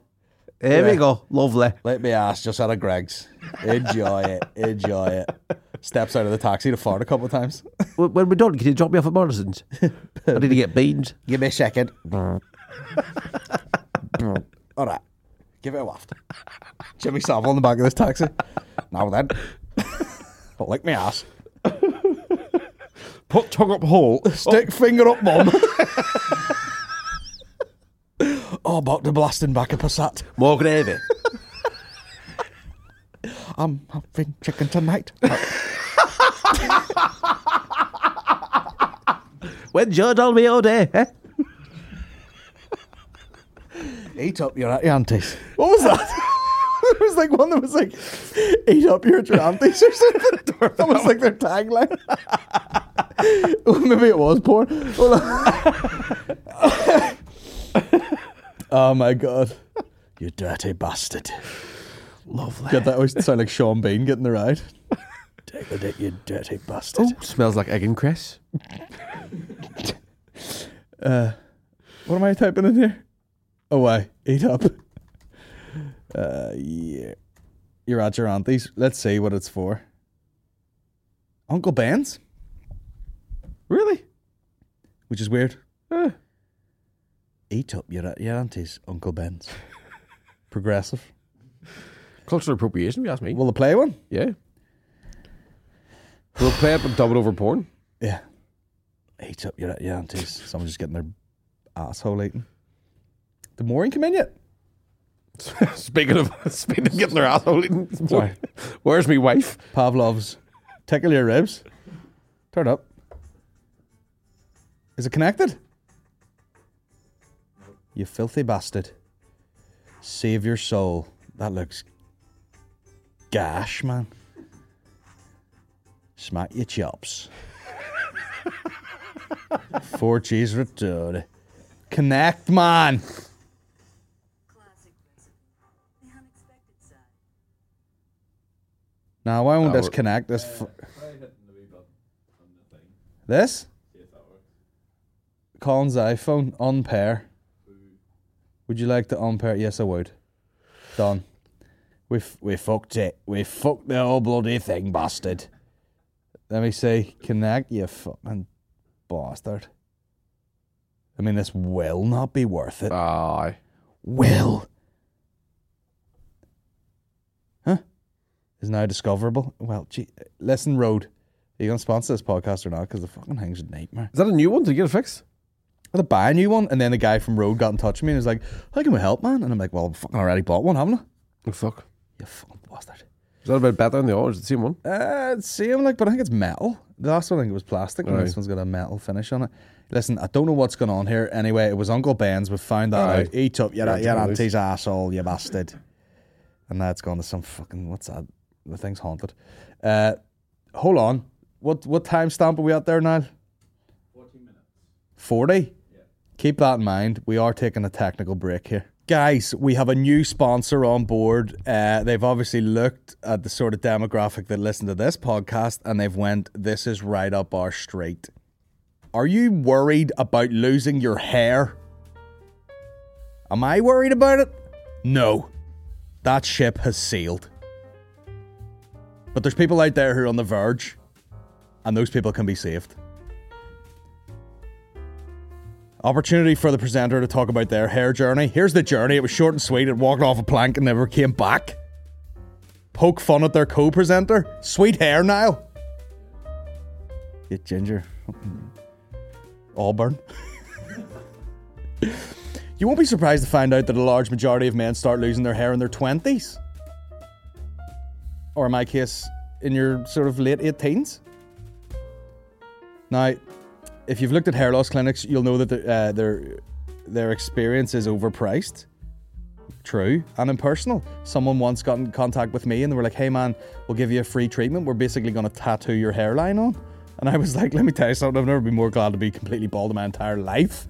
Here yeah. we go. Lovely. Let me ass just out of Greggs. Enjoy it. Enjoy it. Steps out of the taxi to fart a couple of times. When when we're done, can you drop me off at Morrisons? I need to get beans. Give me a second. All right. Give it a waft. Jimmy Savile on the back of this taxi. Now then. Lick me ass. put tongue up hole. Stick finger up, mum. oh, about to blasting back a Passat. More gravy. I'm having chicken tonight. When's your Dolmio all day, eh? Eat up your, your aunties. What was that? There was like one that was like, eat up your aunties or something. That was like their tagline. maybe it was porn. Oh my god. You dirty bastard. Lovely. Get that always sound like Sean Bean getting the ride. Take a dick, you dirty bastard. Smells like egg and cress. What am I typing in here? Oh, why? Eat up. Uh, yeah. You're at your auntie's. Let's see what it's for. Uncle Ben's, Really? which is weird. Eh. Eat up you're at your auntie's, Uncle Ben's. Progressive. Cultural appropriation, if you ask me. Will the play one? yeah. We'll play it but dub it over porn. Yeah. Eat up your, your auntie's. Someone's just getting their asshole eaten. The mooring come in yet? Speaking of speaking of getting their asshole eaten, Sorry. where's my wife? Pavlov's. Tickle your ribs. Turn up. Is it connected? You filthy bastard. Save your soul. That looks gash, man. Smack your chops. Four cheese return. Connect, man. Classic recipe. The unexpected side. Now, why won't this we're- connect? This. F- this? Colin's iPhone unpair. Would you like to unpair? Yes, I would. Done. We f- we fucked it. We fucked the whole bloody thing, bastard. Let me see. Connect, you fucking bastard. I mean, this will not be worth it. Aye. will. Huh? Is now discoverable. Well, gee, listen, Rode. Are you going to sponsor this podcast or not? Because the fucking thing's a nightmare. Is that a new one? Did you get it fixed? I had to buy a new one, and then the guy from Rode got in touch with me and was like, How can we help, man? And I'm like, Well, I've fucking already bought one, haven't I? Oh fuck. You fucking bastard. Is that a bit better than the others? The same one? Uh, same like, but I think it's metal. The last one I think it was plastic, and Aye. this one's got a metal finish on it. Listen, I don't know what's going on here. Anyway, it was Uncle Ben's. We found that Aye. out. He took you, Yeah, you Johnny's. auntie's asshole, you bastard. And now it's gone to some fucking what's that? The thing's haunted. Uh, hold on. What what time stamp are we at there now? Forty minutes. Forty. Keep that in mind. We are taking a technical break here. Guys, we have a new sponsor on board. Uh, they've obviously looked at the sort of demographic that listen to this podcast and they've went, this is right up our street. Are you worried about losing your hair? Am I worried about it? No. That ship has sailed. But there's people out there who are on the verge, and those people can be saved. Opportunity for the presenter to talk about their hair journey. Here's the journey. It was short and sweet. It walked off a plank and never came back. Poke fun at their co presenter. Sweet hair, Niall. You ginger. Auburn. you won't be surprised to find out that a large majority of men start losing their hair in their 20s. Or in my case, in your sort of late 18s. Now, if you've looked at hair loss clinics, you'll know that the, uh, their their experience is overpriced. True and impersonal. Someone once got in contact with me and they were like, "Hey man, we'll give you a free treatment. We're basically going to tattoo your hairline on." And I was like, "Let me tell you something. I've never been more glad to be completely bald in my entire life."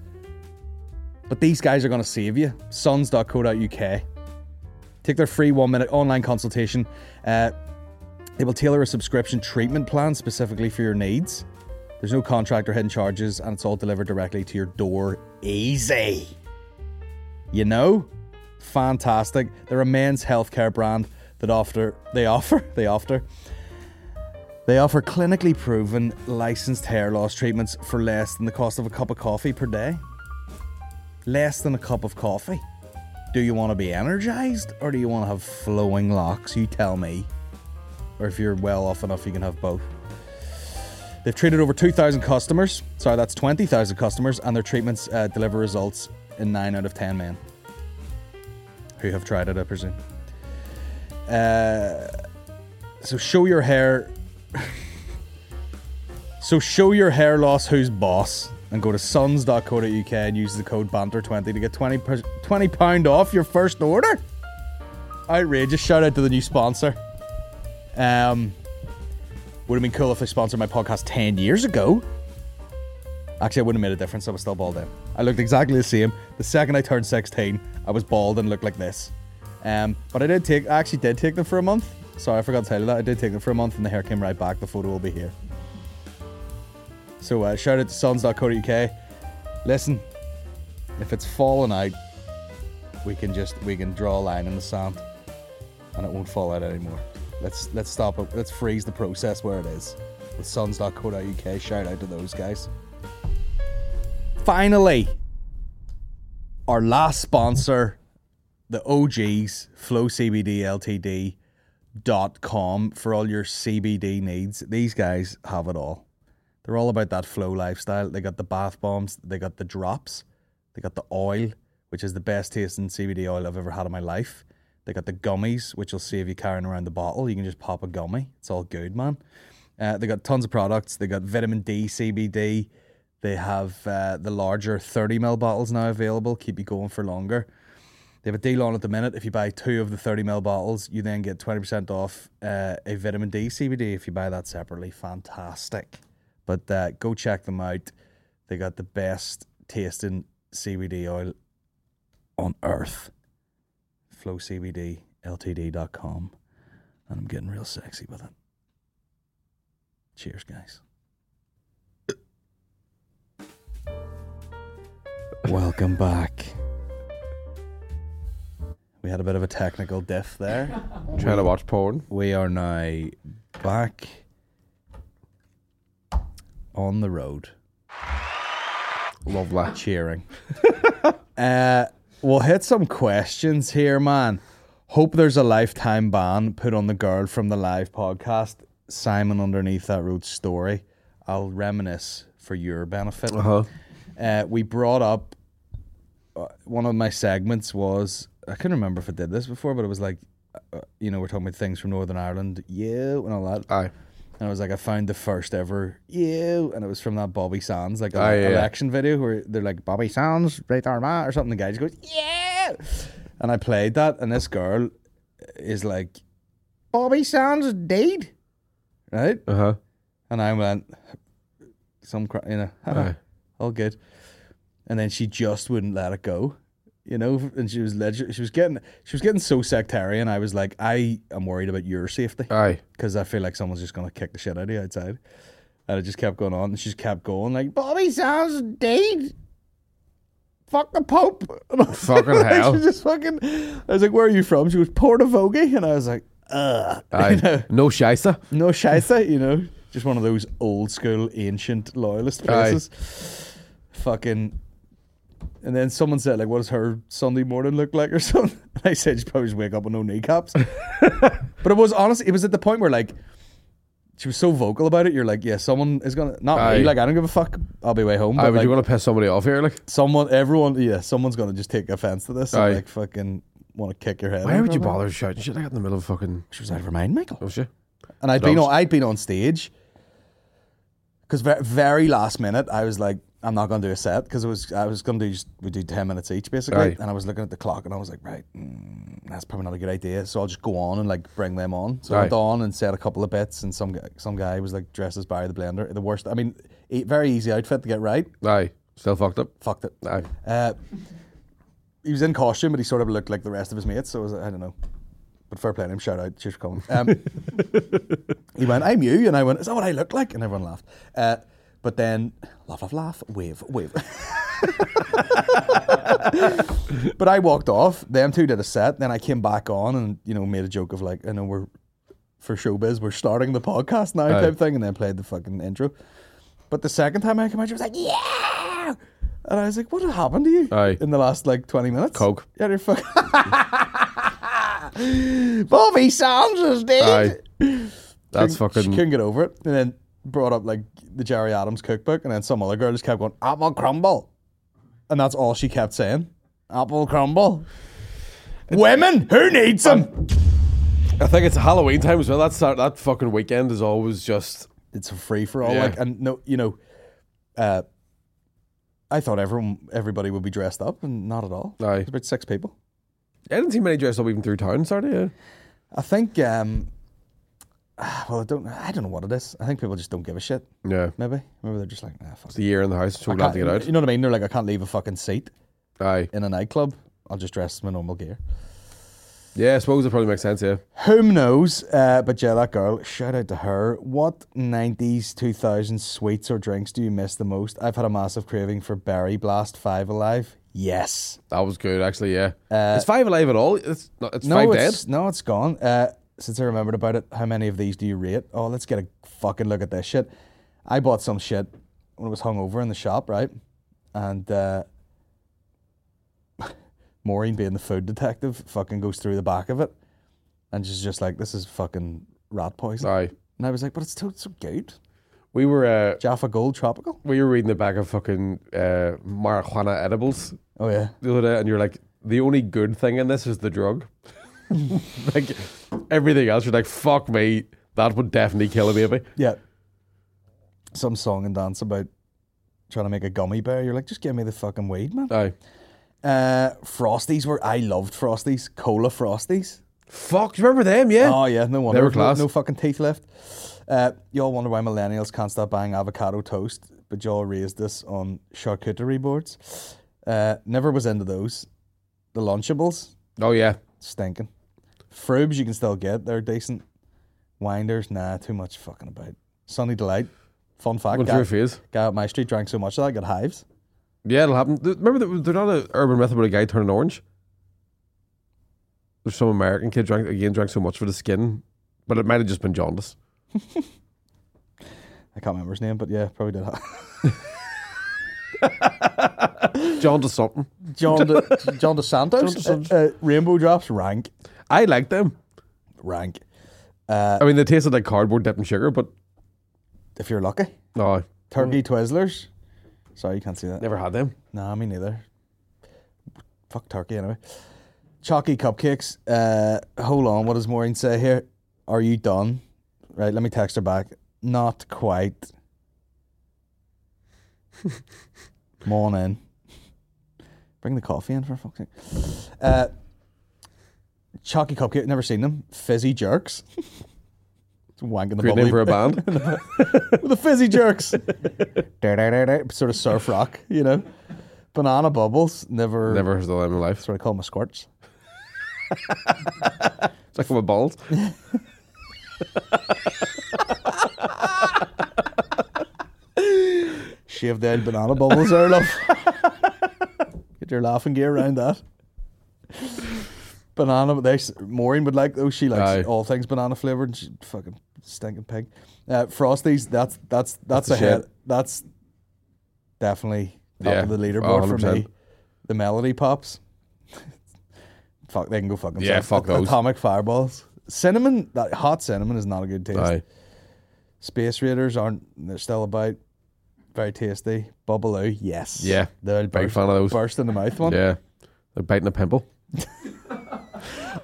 But these guys are going to save you. Sons.co.uk. Take their free one minute online consultation. Uh, they will tailor a subscription treatment plan specifically for your needs. There's no contract or hidden charges, and it's all delivered directly to your door. Easy. You know? Fantastic. They're a men's healthcare brand that offer they offer they offer they offer clinically proven licensed hair loss treatments for less than the cost of a cup of coffee per day. Less than a cup of coffee. Do you want to be energized or do you want to have flowing locks? You tell me. Or if you're well off enough, you can have both. They've treated over 2,000 customers. Sorry, that's 20,000 customers, and their treatments uh, deliver results in 9 out of 10 men who have tried it, I presume. Uh, so show your hair. so show your hair loss who's boss and go to sons.co.uk and use the code BANTER20 to get 20, per- 20 pound off your first order. Outrageous. Shout out to the new sponsor. Um, would have been cool if they sponsored my podcast 10 years ago. Actually, it wouldn't have made a difference. I was still bald then. I looked exactly the same. The second I turned 16, I was bald and looked like this. Um, but I did take, I actually did take them for a month. Sorry, I forgot to tell you that. I did take them for a month and the hair came right back. The photo will be here. So uh, shout out to sons.co.uk. Listen, if it's falling out, we can just, we can draw a line in the sand and it won't fall out anymore. Let's let's stop it. Let's freeze the process where it is. With sons.co.uk. Shout out to those guys. Finally, our last sponsor, the OGs, flowcbdltd.com for all your CBD needs. These guys have it all. They're all about that flow lifestyle. They got the bath bombs, they got the drops, they got the oil, which is the best tasting CBD oil I've ever had in my life. They got the gummies, which will save you carrying around the bottle. You can just pop a gummy. It's all good, man. Uh, they got tons of products. They got vitamin D, CBD. They have uh, the larger 30 ml bottles now available. Keep you going for longer. They have a deal on at the minute. If you buy two of the 30 ml bottles, you then get 20% off uh, a vitamin D CBD if you buy that separately. Fantastic. But uh, go check them out. They got the best tasting CBD oil on earth flowcbdltd.com and I'm getting real sexy with it. Cheers, guys. Welcome back. We had a bit of a technical diff there. Trying to watch porn. We are now back on the road Lovely. cheering. uh, we'll hit some questions here, man. Hope there's a lifetime ban put on the girl from the live podcast. Simon underneath that wrote story. I'll reminisce for your benefit. Uh-huh. Uh, we brought up uh, one of my segments was I couldn't remember if I did this before, but it was like uh, you know, we're talking about things from Northern Ireland, yeah, and all that. Aye. And I was like, I found the first ever you, and it was from that Bobby Sands like Ah, yeah, yeah. election video where they're like Bobby Sands, right Armagh or something. The guy just goes, yeah, and I played that, and this girl is like, Bobby Sands dead, right? Uh huh. And I went, some, cra- you know, all good. And then she just wouldn't let it go, you know. And she was legit. She was getting, she was getting so sectarian. I was like, I am worried about your safety Aye. because I feel like someone's just gonna kick the shit out of you outside. And it just kept going on, and she just kept going like, "Bobby Sands dead. Fuck the Pope." And I was Fucking like, hell. She just fucking. I was like, "Where are you from?" She was Portavogie, and I was like, "Ugh." Aye. You know, No shisa. no scheisse, you know, just one of those old school ancient loyalist Aye. places. Fucking. And then someone said, like, what does her Sunday morning look like or something? And I said, she'd probably just wake up with no kneecaps. but it was honestly, it was at the point where, like, she was so vocal about it. You're like, yeah, someone is going to, not Aye. me, like, I don't give a fuck. I'll be way home. Aye, But, would like, you want to piss somebody off here? Like, someone, everyone, yeah, someone's going to just take offense to this Aye. and, like, fucking want to kick your head. why would you bother shouting shit like that in the middle of fucking? She was out of her mind, Michael. Oh shit. And I'd been on, I'd been on stage because very, very last minute I was like, I'm not going to do a set because it was I was going to do just we do ten minutes each basically, Aye. and I was looking at the clock and I was like, right, mm, that's probably not a good idea. So I'll just go on and like bring them on. So I went on and said a couple of bits, and some guy, some guy was like dressed as Barry the Blender, the worst. I mean, e- very easy outfit to get right. Aye. Still fucked up. Fucked it. Aye. Uh, he was in costume, but he sort of looked like the rest of his mates. So it was, I don't know. But fair play to him. Shout out. Cheers for coming. Um, he went, I'm you. And I went, Is that what I look like? And everyone laughed. Uh, but then, laugh, laugh, laugh, wave, wave. but I walked off. Them two did a set. Then I came back on and, you know, made a joke of like, I know we're, for showbiz, we're starting the podcast now type thing. And then played the fucking intro. But the second time I came out, she was like, yeah. And I was like, what had happened to you Aye. in the last like 20 minutes? Coke. Yeah, you're fucking. Bobby Sands is dead. Aye. That's She fucking. couldn't get over it. And then brought up like the Gerry Adams cookbook. And then some other girl just kept going, apple crumble. And that's all she kept saying. Apple crumble. Women, who needs them? I think it's Halloween time as well. That's that fucking weekend is always just. it's a free for all. Yeah. Like, and no, you know, uh, I thought everyone, everybody would be dressed up, and not at all. Aye. There's about six people. I didn't see many dressed up even through town. Sorry, yeah. I think. um Well, I don't. I don't know what it is. I think people just don't give a shit. Yeah. Maybe. Maybe they're just like, nah, fuck. It's the year in the house. So I glad to get out. You know what I mean? They're like, I can't leave a fucking seat Aye. in a nightclub. I'll just dress in my normal gear. Yeah, I suppose it probably makes sense. Yeah. Whom knows? Uh, but yeah, that girl. Shout out to her. What '90s, 2000s sweets or drinks do you miss the most? I've had a massive craving for Berry Blast Five Alive. Yes. That was good, actually. Yeah. Uh, is five alive at all? It's not, it's no, five dead. no, it's gone. Uh, since I remembered about it, how many of these do you rate? Oh, let's get a fucking look at this shit. I bought some shit when I was hungover in the shop, right? And uh, Maureen, being the food detective, fucking goes through the back of it, and she's just like, "This is fucking rat poison." Aye. And I was like, "But it's still so good." We were uh, Jaffa Gold Tropical. we were reading the back of fucking uh, marijuana edibles Oh yeah, the other day, and you're like, the only good thing in this is the drug. like everything else, you're like, fuck me, that would definitely kill a baby. yeah. Some song and dance about trying to make a gummy bear. You're like, just give me the fucking weed, man. Aye. Uh, Frosties were I loved Frosties, cola Frosties. Fuck, do you remember them? Yeah. Oh yeah, no wonder They were no- class. No, fucking teeth left. Uh, you all wonder why millennials can't stop buying avocado toast, but y'all raised this on charcuterie boards. Uh, never was into those. The Lunchables, Oh yeah. stinking. Frubes you can still get, they're decent. Winders, nah, too much fucking about. Sunny Delight, fun fact. Went Guy, through a phase. guy at my street drank so much that I got hives. Yeah, it'll happen. Remember, that there's not an urban myth about a guy turning orange. There's some American kid drank again drank so much for the skin, but it might have just been jaundice. I can't remember his name, but yeah, probably did. Jaundice something. John De, John John DeSantos. Uh, uh, Rainbow Drops, rank, I like them. rank. I mean, they tasted like cardboard dipped in sugar, but If you're lucky. no, Turkey Twizzlers. Sorry, you can't see that. never had them. Nah, me neither. Fuck turkey anyway. Chalky cupcakes. Uh, hold on. What does Maureen say here? Are you done? Right. Let me text her back. Not quite. Morning. Bring the coffee in for fuck's sake. Uh, Chalky cupcake. Never seen them. Fizzy jerks. It's wanking the Great name for a band. With the fizzy jerks. sort of surf rock, you know. Banana bubbles. Never. Never heard of them in my life. That's what I call my squirts. It's like my balls. Shaved down banana bubbles there, love. Get your laughing gear around that. Banana, they Maureen would like those. She likes Aye. all things banana flavored. She fucking stinking pig. Uh, Frosties, that's that's that's, ahead. shit. That's definitely top Yeah, of the leaderboard for 100%. me. The melody pops. fuck, they can go fucking. Yeah, fuck those. Atomic fireballs. Cinnamon, that hot cinnamon is not a good taste. Aye. Space Raiders aren't. They're still about. Very tasty. Bubbaloo, yes. Yeah, The big burst, fan of those. burst in the mouth one. Yeah. They're biting a pimple.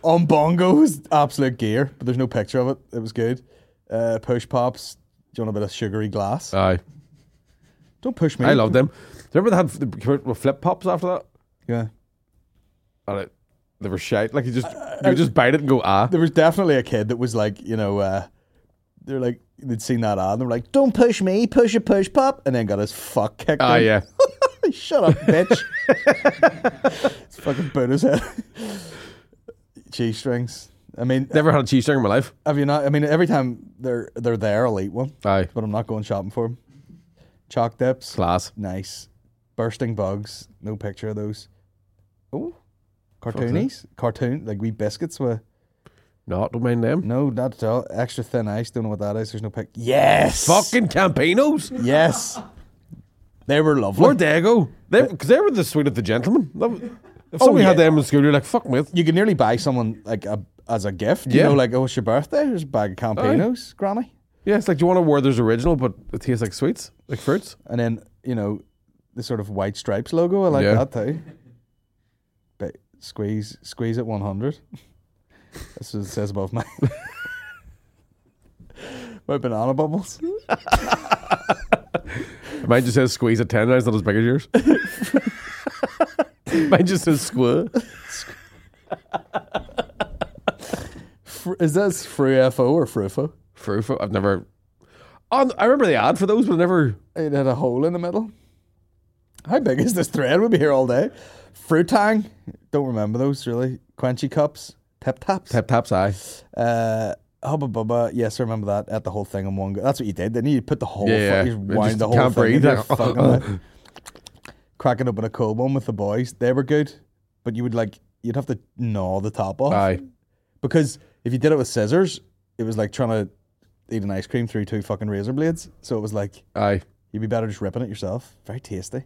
On Bongo was absolute gear, but there's no picture of it. It was good. Uh, push pops. Do you want a bit of sugary glass? Aye. Don't push me. I love them. Do you remember they had came flip pops after that? Yeah. And it, they were shite. Like you just you would just bite it and go ah. There was definitely a kid that was like, you know, uh, they're like they'd seen that ad and they were like, "Don't push me, push a push pop," and then got his fuck kicked. Ah in. yeah. Shut up, bitch. it's fucking boot his head. Cheese strings. I mean, Never had a cheese string in my life. have you not? I mean, every time they're they're there, I'll eat one, Aye. but I'm not going shopping for them. Chalk dips, Class. nice. Bursting bugs, no picture of those. Oh, cartoonies, cartoon like wee biscuits with No, don't mind them. no, not at all. Extra thin ice. Don't know what that is. There's no pic. Yes, Fucking Campinos. yes. They were lovely. Lord Dago. They because they were the sweet of the gentleman. If Oh, somebody yeah. had them in school, you're like, fuck with. you could nearly buy someone like a as a gift. You Yeah. know, like oh, it's your birthday. Here's a bag of Campinos, Granny. Yeah, it's like, do you want a Werther's original, but it tastes like sweets, like fruits? and then you know the sort of white stripes logo. I like Yeah. that eh? too. But squeeze, squeeze at one hundred. That's what it says above my my banana bubbles. Mine just says squeeze at 10 now, it's not as big as yours. Mine just says square. Is that Fru FO or Frufo? Frufo. I've never. Oh, I remember the ad for those, but I never. It had a hole in the middle. How big is this thread? We'll be here all day. Fruitang. Don't remember those really. Quenchy cups. Tip taps. Tap taps, aye. Uh, Hubba Bubba. Yes, I remember that. At the whole thing in one go. That's what you did. Then you put the whole. Yeah, yeah. You wind the whole can't thing breathe. into your fucking mouth. Cracking open a cold one with the boys. They were good, but you would like you'd have to gnaw the top off. Aye. Because if you did it with scissors, it was like trying to eat an ice cream through two fucking razor blades. So it was like Aye. you'd be better just ripping it yourself. Very tasty.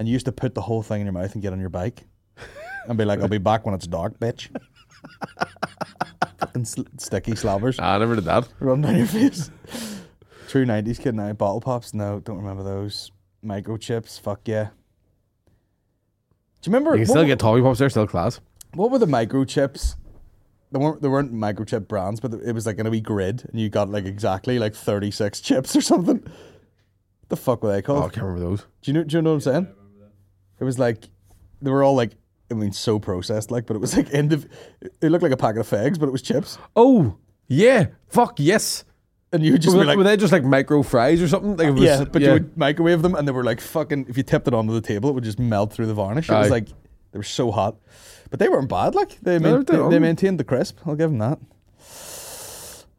And you used to put the whole thing in your mouth and get on your bike and be like, "I'll be back when it's dark, bitch." fucking sl- sticky slabbers Ah, I never did that. run down your face. True nineties kid now. Bottle pops, no, don't remember those. Microchips, fuck yeah. Do you remember? You can what, still get Toffee Pops there, still class. what were the microchips? There weren't there weren't microchip brands, but it was like in a wee grid, and you got like exactly like thirty six chips or something. The fuck were they called? Oh, I can't remember those. do you know? Do you know what I'm saying? It was like they were all like. I mean, so processed, like, but it was like indiv- It looked like a packet of fags, but it was chips, Oh, yeah. Fuck, yes. And you would just were, be like, were they just like micro fries or something? Like was, yeah, but you would microwave them, and they were like fucking. If you tipped it onto the table, it would just melt through the varnish. It was like they were so hot, but they weren't bad. Like they No, main, they're they, they maintained the crisp. I'll give them that.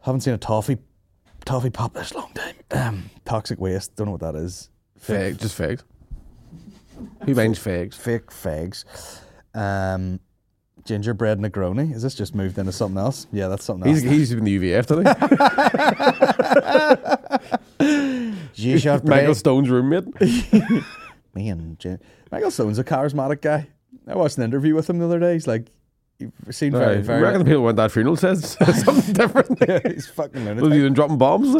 Haven't seen a toffee toffee pop this long time. Um, toxic waste. Don't know what that is. Fag, just fags. Who minds fags? Fake fags. Um, gingerbread Negroni. Is this just moved into something else? Yeah, that's something else. He's, he's in the UVF today. Michael Stone's roommate. Me and Jim. Michael Stone's a charismatic guy. I watched an interview with him the other day. He's like, he seemed very, Right. I reckon the people went that funeral says something different. yeah, he's fucking lunatic. Was he then dropping bombs?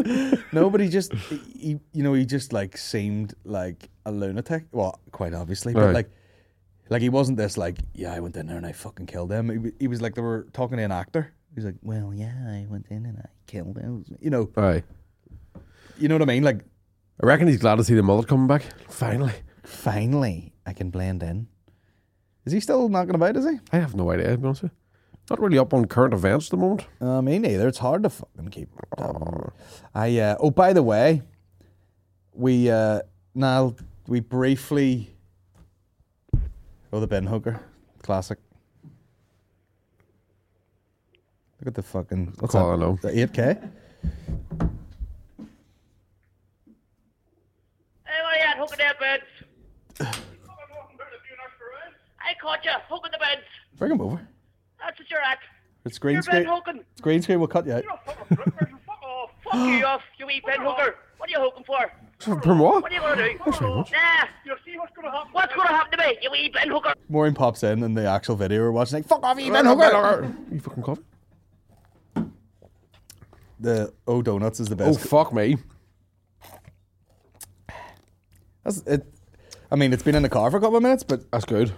No, but he just, he- you know, he just like seemed like a lunatic. Well, quite obviously, but Right. like Like he wasn't this like, yeah, I went in there and I fucking killed them. He, he was like they were talking to an actor. He's like, well, yeah, I went in and I killed them. You know, Aye. you know what I mean? Like, I reckon he's glad to see the mullet coming back. Finally. finally, I can blend in. Is he still knocking about? Is he? I have no idea, to be honest with you. Not really up on current events at the moment. Uh, me neither. It's hard to fucking keep. I uh, oh, by the way, we uh, now we briefly. Oh, the Ben hooker, classic. Look at the fucking what's Call that? I know. The eight K. Hey, what are you at? Hooking their beds. I caught you hooking the beds. Bring him over. That's what you're at. It's green You're screen. bed. It's green screen. We'll cut you out. you're Fuck off. Fuck you off, you wee Ben hooker. What are you hooking for? From what? What are you gonna do? Nah. You see what's gonna happen? What's gonna happen to me, you wee bed hooker? Maureen pops in in the actual video we're watching. Like, fuck off, you bin hooker. You fucking coffee? The O donuts is the best. Oh, fuck me. That's it. I mean, it's been in the car for a couple of minutes, but That's good.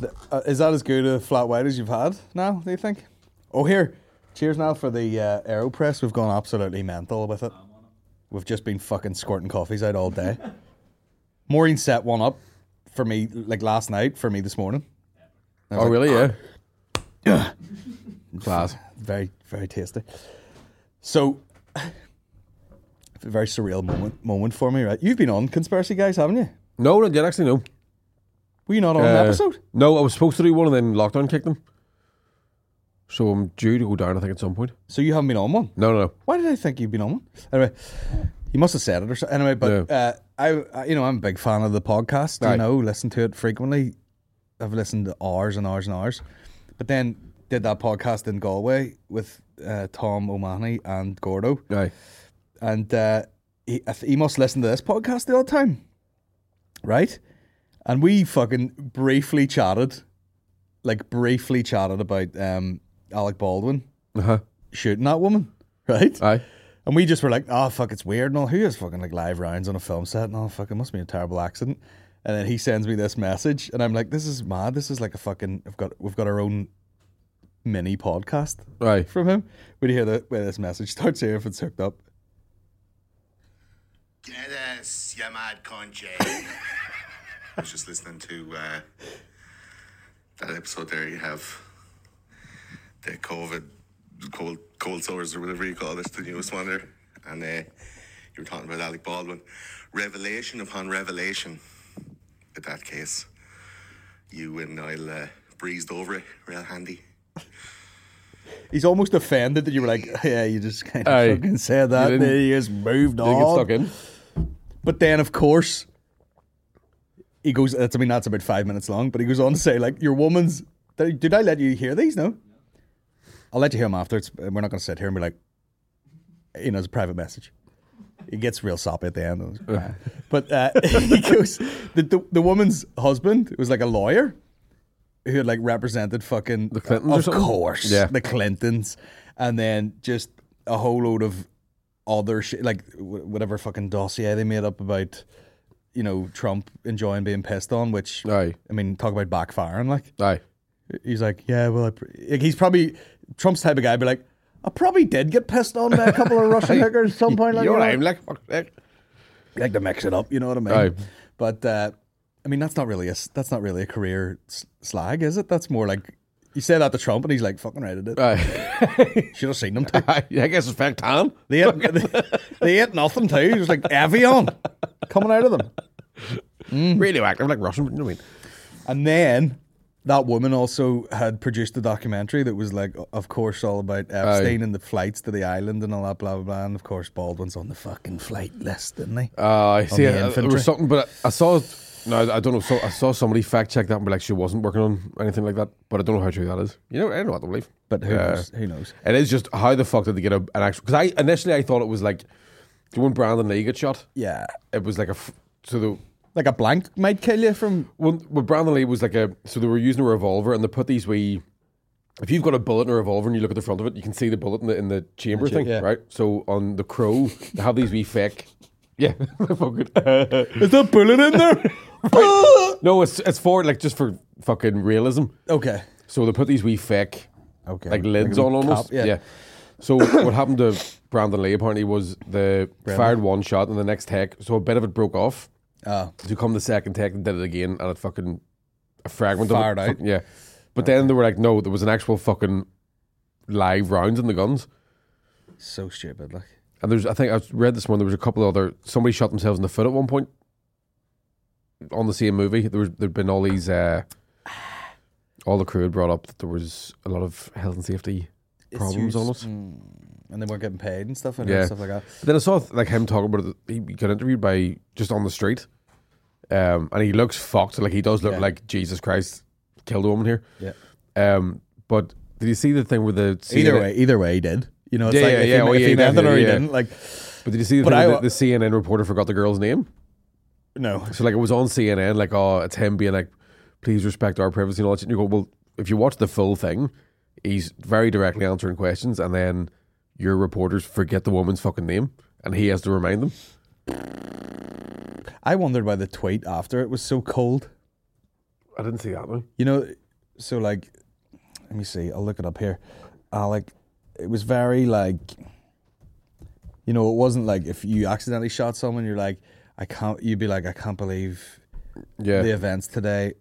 th- uh, is that as good a flat white as you've had now? Do you think? Oh, here. Cheers now for the uh, Aeropress. We've gone absolutely mental with it. We've just been fucking squirting coffees out all day. Maureen set one up for me like last night for me this morning. I was Oh, like, really? Yeah. Class. Very, very tasty. So, a very surreal moment moment for me, right? You've been on Conspiracy Guys, haven't you? No, not yet, actually, no. Were you not on an Uh, episode? No, I was supposed to do one and then lockdown kicked them. So I'm due to go down, I think, at some point. So you haven't been on one? No, no, no. Why did I think you'd been on one? Anyway, you must have said it or something. Anyway, but uh, I, I, you know, I'm a big fan of the podcast. You Aye. know, listen to it frequently. I've listened to hours and hours and hours. But then did that podcast in Galway with uh, Tom O'Mahony and Gordo, Aye. and uh, he, I th- he must listen to this podcast the odd time, right? And we fucking briefly chatted, like briefly chatted about um, Alec Baldwin Uh huh. shooting that woman, right? Aye. And we just were like, oh, fuck, it's weird and all. Who has fucking like live rounds on a film set and all? Fuck, it must be a terrible accident. And then he sends me this message, and I'm like, this is mad. This is like a fucking. We've got we've got our own mini podcast right. from him. Would you hear the way this message starts here if it's hooked up? Yes, you mad cunt, Jay. I was just listening to uh, that episode there. You have the COVID, cold, cold sores or whatever you call it, the newest one there. And uh, you were talking about Alec Baldwin. Revelation upon revelation with that case. You and Niall uh, breezed over it real handy. He's almost offended that you were like, yeah, you just kind of Aye. fucking said that. You And then he just moved Didn't get on. stuck in. But then, of course, he goes. That's, I mean, that's about five minutes long. But he goes on to say, like, your woman's. Did did I let you hear these? No. I'll let you hear him after. It's, we're not going to sit here and be like, you know, it's a private message. It gets real soppy at the end. but uh, he goes, the, the the woman's husband was like a lawyer who had like represented fucking The Clintons of course, Yeah. the Clintons, and then just a whole load of other shit, like wh- whatever fucking dossier they made up about, you know, Trump enjoying being pissed on. Which Aye. I mean, talk about backfiring. Like Aye. He's like, yeah, well, I pr-. like, he's probably Trump's type of guy. Be like, I probably did get pissed on by a couple of Russian hookers at some point. Like, you know you know? I'm like? Fuck that. like to mix it up. You know what I mean? Aye. But uh, I mean, that's not really a that's not really a career s- slag, is it? That's more like you say that to Trump, and he's like, "Fucking right, I did." Aye. Should have seen them too. I guess it's fact tan. They ate, they, they ate nothing too. It was like Avion coming out of them. Mm. Really active, like Russian, you know what I mean? And then that woman also had produced a documentary that was like, of course, all about Epstein and the flights to the island and all that, blah blah blah. And of course, Baldwin's on the fucking flight list, didn't he? Uh, I see. the uh, there was something, but I saw. No, I don't know. So I saw somebody fact check that and be like, she wasn't working on anything like that. But I don't know how true that is. You know, I don't know what to believe. But who Uh, knows? Who knows? It is just how the fuck did they get a, an actual? Because I initially I thought it was like, when Brandon Lee got shot, Yeah, it was like a so the like a blank might kill you from. when, when Brandon Lee was like a so they were using a revolver and they put these wee. If you've got a bullet in a revolver and you look at the front of it, you can see the bullet in the in the chamber cha- thing, yeah. right? So on the crow, they have these wee fake. Yeah, fucking. Is that bullet in there? no, it's it's for like just for fucking realism. Okay. So they put these wee fake Okay. like lids a wee on almost. cap, yeah. So what happened to Brandon Lee apparently was the fired one shot and the next take, so a bit of it broke off. Ah. To come the second take and did it again, and it fucking a fragment Fired of it. out. fuck- yeah. But then they were like, no, there was an actual fucking live rounds in the guns. So stupid. Like. And there's, I think I read this one. There was a couple of other. Somebody shot themselves in the foot at one point. On the same movie, there was there'd been all these. Uh, all the crew had brought up that there was a lot of health and safety problems on it. And they weren't getting paid and stuff and Yeah. stuff like that. But then I saw like him talking about it. He got interviewed by just on the street, um, and he looks fucked. Like he does look Yeah. like Jesus Christ killed a woman here. Yeah. Um, but did you see the thing with the Either CNN way, either way, he did. You know, it's Yeah, like yeah, if yeah. he, Oh, if yeah, he meant it or he didn't. Like, But did you see the thing I- the, the CNN reporter forgot the girl's name? no. So like it was on CNN, like oh, it's him being like, please respect our privacy and all that. And you go, well, if you watch the full thing, he's very directly answering questions, and then your reporters forget the woman's fucking name, and he has to remind them. I wondered why the tweet after it was so cold. I didn't see that one. You know, so like, let me see. I'll look it up here. Uh, like, it was very like, you know, it wasn't like if you accidentally shot someone, you're like, I can't. You'd be like, I can't believe Yeah, the events today.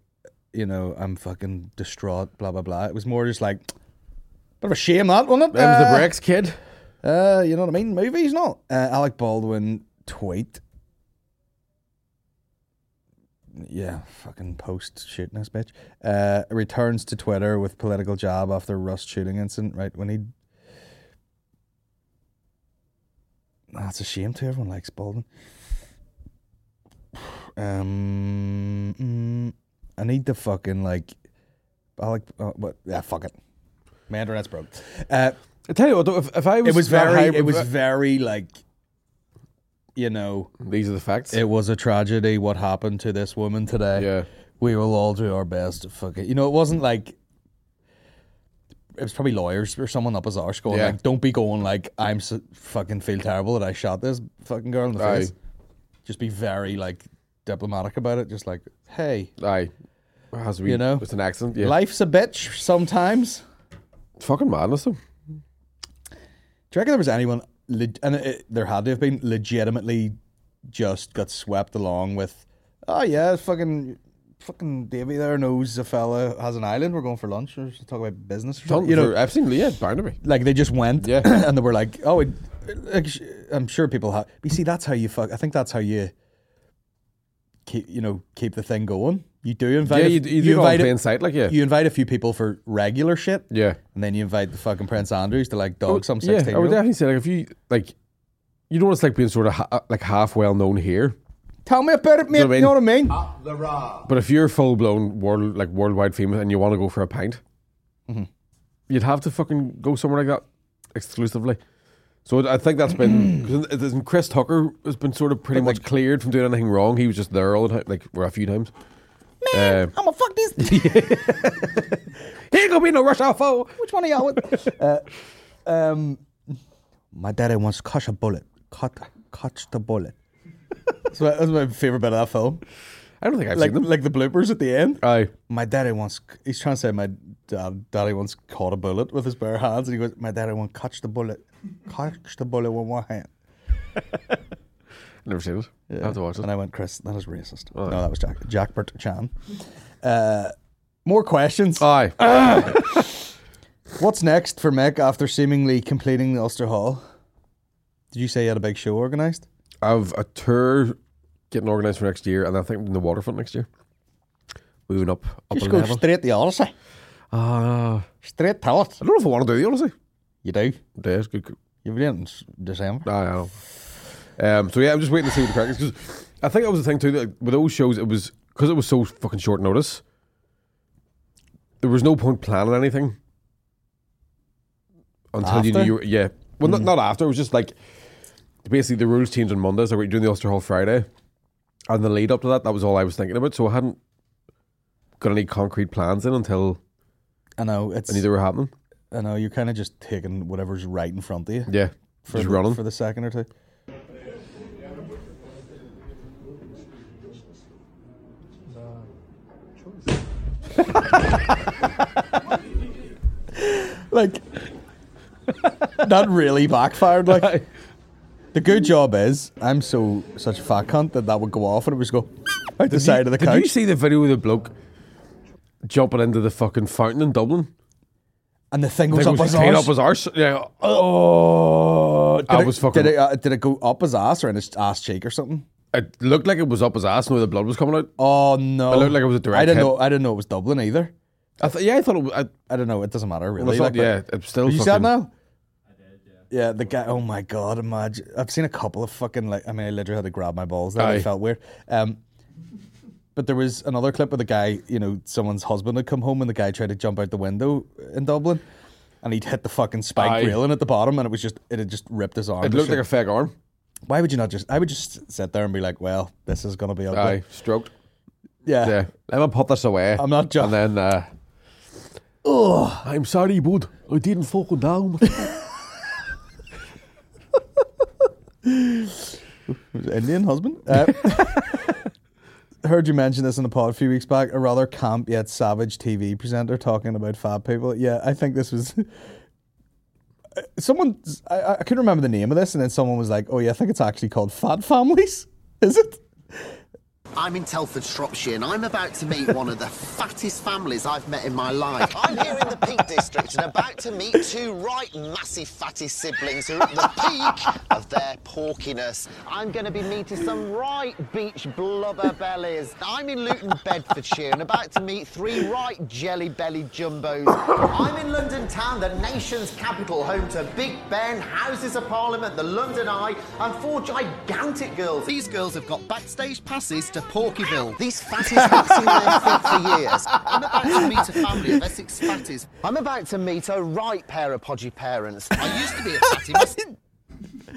You know, I'm fucking distraught. Blah blah blah. It was more just like, bit of a shame that, wasn't it? Them's the Uh, breaks, kid. Uh, you know what I mean? Movies, not. Uh, Alec Baldwin tweet. Yeah, fucking post shooting this bitch. Uh, returns to Twitter with political jab after Rust shooting incident. Right when he. That's a shame too. Everyone likes Baldwin. Um, mm, I need to fucking like. Alec, uh, what? Yeah, fuck it. My internet's broke. Uh, I tell you what, though, if, if I was, it was very hybrid- it was very like you know These are the facts. it was a tragedy what happened to this woman today yeah, we will all do our best to fuck it you know it wasn't like it was probably lawyers or someone up his arse going Yeah. like don't be going like i'm so fucking feel terrible that i shot this fucking girl in the Aye. face just be very like diplomatic about it just like hey aye. To be. You know? it's an accident. Yeah, life's a bitch sometimes it's fucking madness though. Do you reckon there was anyone, leg- and it, there had to have been, legitimately just got swept along with, oh yeah, fucking, fucking Davey there knows a fella has an island. We're going for lunch or talk about business. Or something. You know, I've seen Leah Barnaby. like they just went, Yeah. and they were like, oh, it, like, I'm sure people have. You see, that's how you fuck. I think that's how you keep, you know, keep the thing going. You do invite, Yeah, a- you, you, do it all in invite, plain a, sight, like yeah, you invite a few people for regular shit, yeah. and then you invite the fucking Prince Andrews to like dog some yeah. I would definitely say like if you like, you know what it's like being sort of ha- like half well known here, Tell me about it, mate. what You know what I mean? but if you're full blown world like worldwide famous and you want to go for a pint, Mm-hmm. you'd have to fucking go somewhere like that exclusively. So I think that's been because Chris Tucker has been sort of pretty much cleared from doing anything wrong. He was just there all the time, like or a few times. Man, I'm gonna fuck this. he ain't gonna be no rush off foe. Which one of y'all? would- uh, um, my daddy wants to catch a bullet. Cut, catch the bullet. that's, my, that's my favorite bit of that film. I don't think I've Like, seen them. like the bloopers at the end. Aye, My daddy wants. He's trying to say my dad, daddy once caught a bullet with his bare hands, and he goes, "My daddy wants to catch the bullet, catch the bullet with one hand." never seen it. I have to watch it. And I went, Chris, that is racist. Oh. No, that was Jack Jackbert Chan. Uh, more questions. Aye, What's next for Mick after seemingly completing the Ulster Hall? Did you say you had a big show organised? I've a tour getting organised for next year, and I think in the waterfront next year. Moving up, up Just go level. straight the Odyssey. Ah, Straight to it. I don't know if I want to do the Odyssey. You do. Yeah, it's good. You've been in December. I know. Um, so yeah, I'm just waiting to see what the crack is because I think that was the thing too. That with those shows, it was because it was so fucking short notice. There was no point planning anything until you knew you were. Yeah, well, not, not after. It was just like basically the rules changed on Monday, so we're doing the Ulster Hall Friday, and the lead up to that, that was all I was thinking about. So I hadn't got any concrete plans in until I know it's. They were happening. I know you're kind of just taking whatever's right in front of you. Yeah, For just the, running. for the second or two. like that really backfired. Like the good job is I'm so such a fat cunt that that would go off and it would just go out the side of the Did couch. you see the video of the bloke jumping into the fucking fountain in Dublin? and the thing goes up was his up his arse. Yeah. Oh, did I it, was fucking- Did it, uh, did it go up his ass or in his ass cheek or something? It looked like it was up his ass and where the blood was coming out. Oh no! It looked like it was a direct I didn't hit. know. I didn't know it was Dublin either. I th- yeah, I thought it was. I, I don't know. It doesn't matter really. well, I thought, like, yeah, it's still Did you see that fucking. now? Yeah, yeah, the guy. Oh my god! Imagine. I've seen a couple of fucking like. I mean, I literally had to grab my balls. That Aye. it felt weird. Um, but there was another clip of the guy. You know, someone's husband had come home and the guy tried to jump out the window in Dublin, and he'd hit the fucking spike Aye. railing at the bottom, and it was just it had just ripped his arm. It to looked like a shit. fake arm. Why would you not just? I would just sit there and be like, "Well, this is gonna be ugly." Aye, stroked. Yeah. Yeah, let me put this away. I'm not jo- And then, uh, oh, I'm sorry, bud. I didn't fucking down. Indian husband. Uh, heard you mention this in the pod a few weeks back. A rather camp yet savage TV presenter talking about fat people. Yeah, I think this was. Someone, I, I couldn't remember the name of this, and then someone was like, "Oh yeah, I think it's actually called Fat Families." Is it? I'm in Telford, Shropshire, and I'm about to meet one of the fattest families I've met in my life. I'm here in the Peak District and about to meet two right massive fatty siblings who are at the peak of their porkiness. I'm going to be meeting some right beach blubber bellies. I'm in Luton, Bedfordshire, and about to meet three right jelly belly jumbos. I'm in London town, the nation's capital, home to Big Ben, Houses of Parliament, the London Eye, and four gigantic girls. These girls have got backstage passes to Porkyville. These fatties have seen their feet for years. I'm about to meet a family of Essex fatties. I'm about to meet a right pair of podgy parents. I used to be a fatty myself.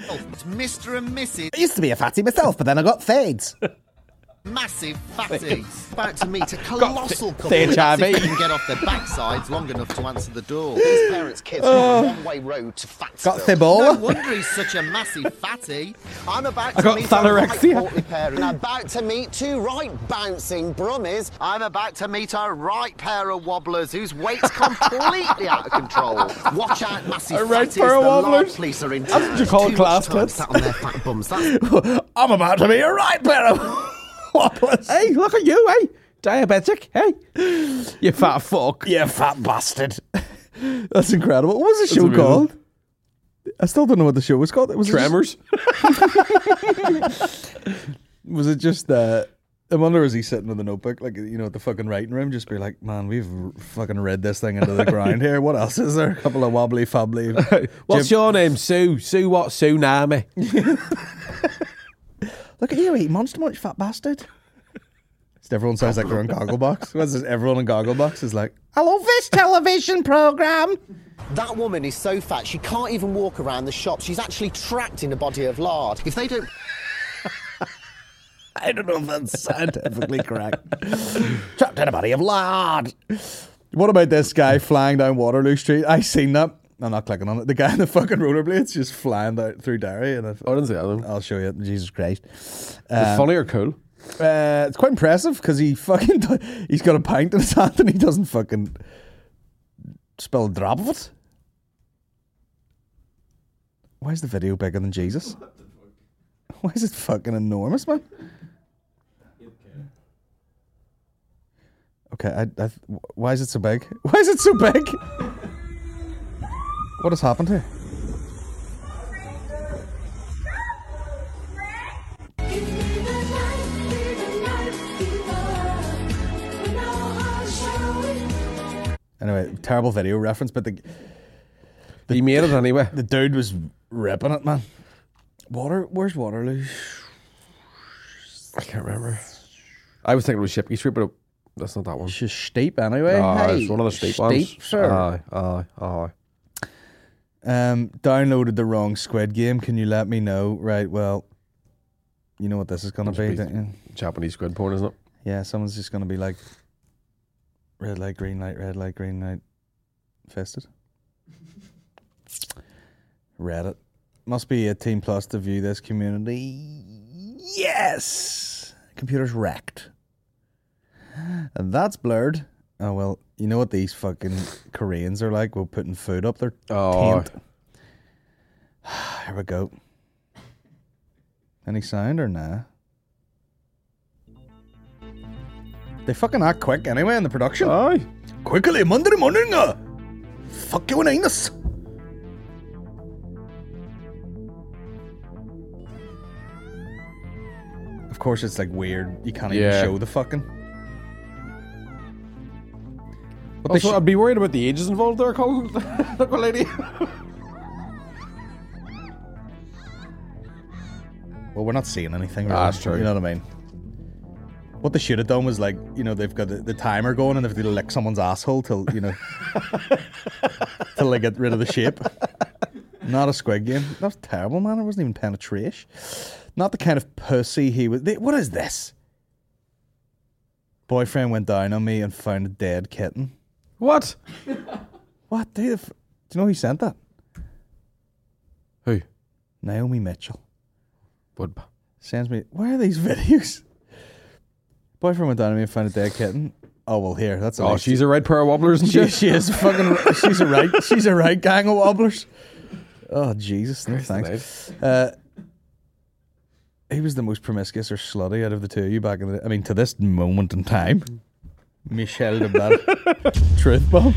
Oh, it's Mr. and Mrs. I used to be a fatty myself, but then I got fades. Massive fatty. About to meet a colossal couple th- who HIV. if they can get off their backsides long enough to answer the door. These parents' kids are on a oh. one-way road to Fatsville. Got Thibola? No wonder he's such a massive fatty. I'm about to got meet a right portly parent. I'm about to meet two right bouncing brummies. I'm about to meet a right pair of wobblers whose weight's completely out of control. Watch out, massive A right fatties. pair of the wobblers? police are in That's what you call class tits. sat on their fat bums. That's I'm about to be a right pair of wobblers. hey, look at you, hey, diabetic, hey, you fat fuck. You fat bastard. That's incredible. What was the show amazing. called? I still don't know what the show was called. It was Tremors. Was it just uh I wonder is he sitting with a notebook, like you know, at the fucking writing room, just be like, "Man, we've fucking read this thing into the ground here. What else is there? A couple of wobbly fubbly." What's Jim- your name? Sue. Sue what? Tsunami. Look at you, eat monster munch, fat bastard. Just everyone sounds like they're in Gogglebox. What's this? Everyone in Gogglebox is like, "I love this television program." That woman is so fat she can't even walk around the shop. She's actually trapped in a body of lard. If they don't I don't know if that's scientifically correct. Trapped in a body of lard. What about this guy flying down Waterloo Street? I seen that. I'm not clicking on it. The guy in the fucking rollerblades just flying out through Derry, and I, I didn't see that. Though. I'll show you. Jesus Christ. It's funny or cool? Uh, it's quite impressive because he fucking he's got a pint in his hand and he doesn't fucking spill a drop of it. Why is the video bigger than Jesus? Why is it fucking enormous, man? Okay, I, I, why is it so big? Why is it so big? What has happened here? Anyway, terrible video reference, but the He made it anyway. the dude was ripping it, man. Water, where's Waterloo? I can't remember. I was thinking it was Shipquay Street, but it- that's not that one. It's just steep anyway. Ah, hey, it's one of the steep, ones. steep, sir. Aye, aye, aye. Um, downloaded the wrong Squid Game. Can you let me know? Right. Well, you know what this is going to be, be- don't you? Japanese squid porn, isn't it? Yeah, someone's just going to be like, red light, green light, red light, green light, fisted. Reddit must be 18 plus to view this community. Yes, computer's wrecked. and that's blurred. Oh well, you know what these fucking Koreans are like? We're putting food up their Oh. taint. Here we go. Any sound or nah? They fucking act quick anyway in the production. Aye. Quickly, Monday morning. Uh, fuck you and anus. Of course, it's like weird. You can't even show the fucking. But Also, oh, sh- I'd be worried about the ages involved there, Colin. Look, lady. well, we're not seeing anything. Really. that's true. You know what I mean? What they should have done was like, you know, they've got the, the timer going and they've got to lick someone's asshole till, you know, till they get rid of the shape. Not a squid game. That's terrible, man. It wasn't even penetration. Not the kind of pussy he was. They, what is this? Boyfriend went down on me and found a dead kitten. What? What? Do you, do you know who sent that? Who? Naomi Mitchell. Would. Sends me. Where are these videos? Boyfriend went down on me and found a dead kitten. Oh well, here. That's a Oh, she's a red pair of wobblers and she, she is fucking. She's a right. She's a right gang of wobblers. Oh Jesus! No thanks. Uh, he was the most promiscuous or slutty out of the two of you back in the. I mean, to this moment in time, Michelle de Bad, truth bomb,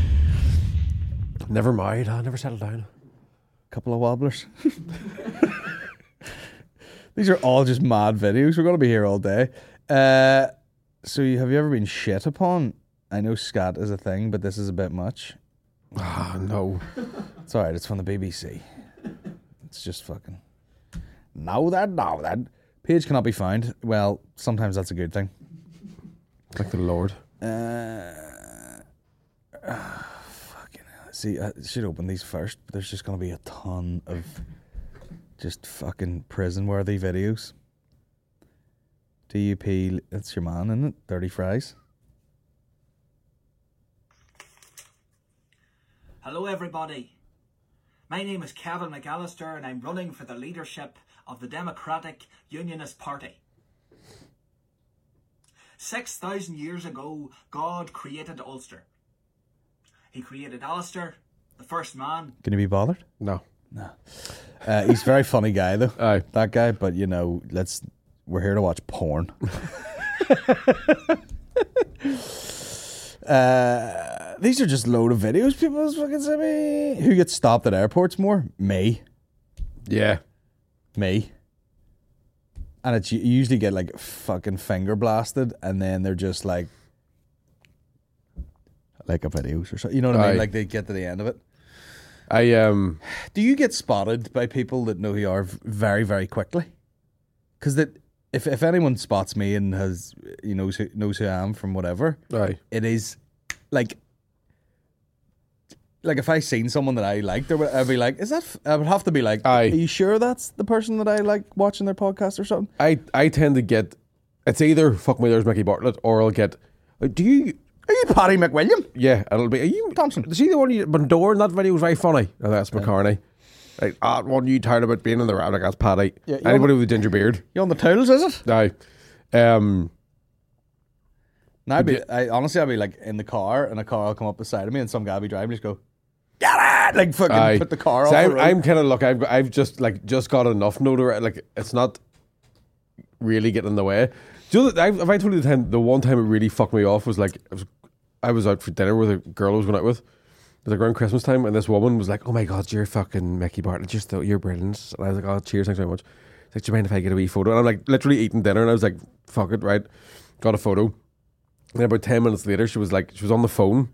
Never married. I never settled down. couple of wobblers. These are all just mad videos. We're gonna be here all day. Uh, so, you, have you ever been shit upon? I know scat is a thing, but this is a bit much. Ah, no. It's all right. It's from the BBC. It's just fucking. Now that, now that. Page cannot be found. Well, sometimes that's a good thing. Thank the Lord. Uh, ah, fucking hell. See, I should open these first, but there's just going to be a ton of just fucking prison worthy videos. DUP, that's your man, isn't it? Dirty fries. Hello, everybody. My name is Kevin McAllister, and I'm running for the leadership of the Democratic Unionist Party. 6,000 years ago, God created Ulster. He created Alistair, the first man. Can you be bothered? No. Uh, he's a very funny guy, though. Aye. That guy, but you know, let's. We're here to watch porn. uh, these are just load of videos people fucking send me. Who gets stopped at airports more? Me. Yeah. Me. And it's you usually get like fucking finger blasted, and then they're just like, like a videos or something. You know what I mean? Aye. Like they get to the end of it. I um. Do you get spotted by people that know who you are v- very, very quickly? Because that if if anyone spots me and has you knows who knows who I am from whatever, Aye. it is like like if I seen someone that I liked, or I'd be like, is that? f-" I would have to be like, Aye. are you sure that's the person that I like watching their podcast or something? I I tend to get. It's either fuck me, there's Micky Bartlett, or I'll get. Do you? Are you Paddy McWilliam? Yeah, it'll be. Are you Thompson. See the one you Bandor in that video was very funny. Oh, that's McCartney. Like, ah, one you tired about being in the round like that's Paddy. Yeah, Anybody with a ginger beard. You on the tools? Is it? No. Um. I'd be, I honestly, I'd be like in the car, and a car will come up beside of me, and some guy will be driving, just go, get it, like fucking Aye. put the car See, off. I'm, the road. I'm kind of look. I've I've just like just got enough notoriety. Like it's not really getting in the way. Do you know that I've, I told you the time? The one time it really fucked me off was like I was, I was out for dinner with a girl I was going out with. It was like around Christmas time, and this woman was like, "Oh my god, you're fucking Micky Bartlett. You're still, you're brilliant." And I was like, "Oh, cheers, thanks very much." She's like, "Do you mind if I get a wee photo?" And I'm like, literally eating dinner, and I was like, "Fuck it, right?" Got a photo. And about ten minutes later, she was like, she was on the phone.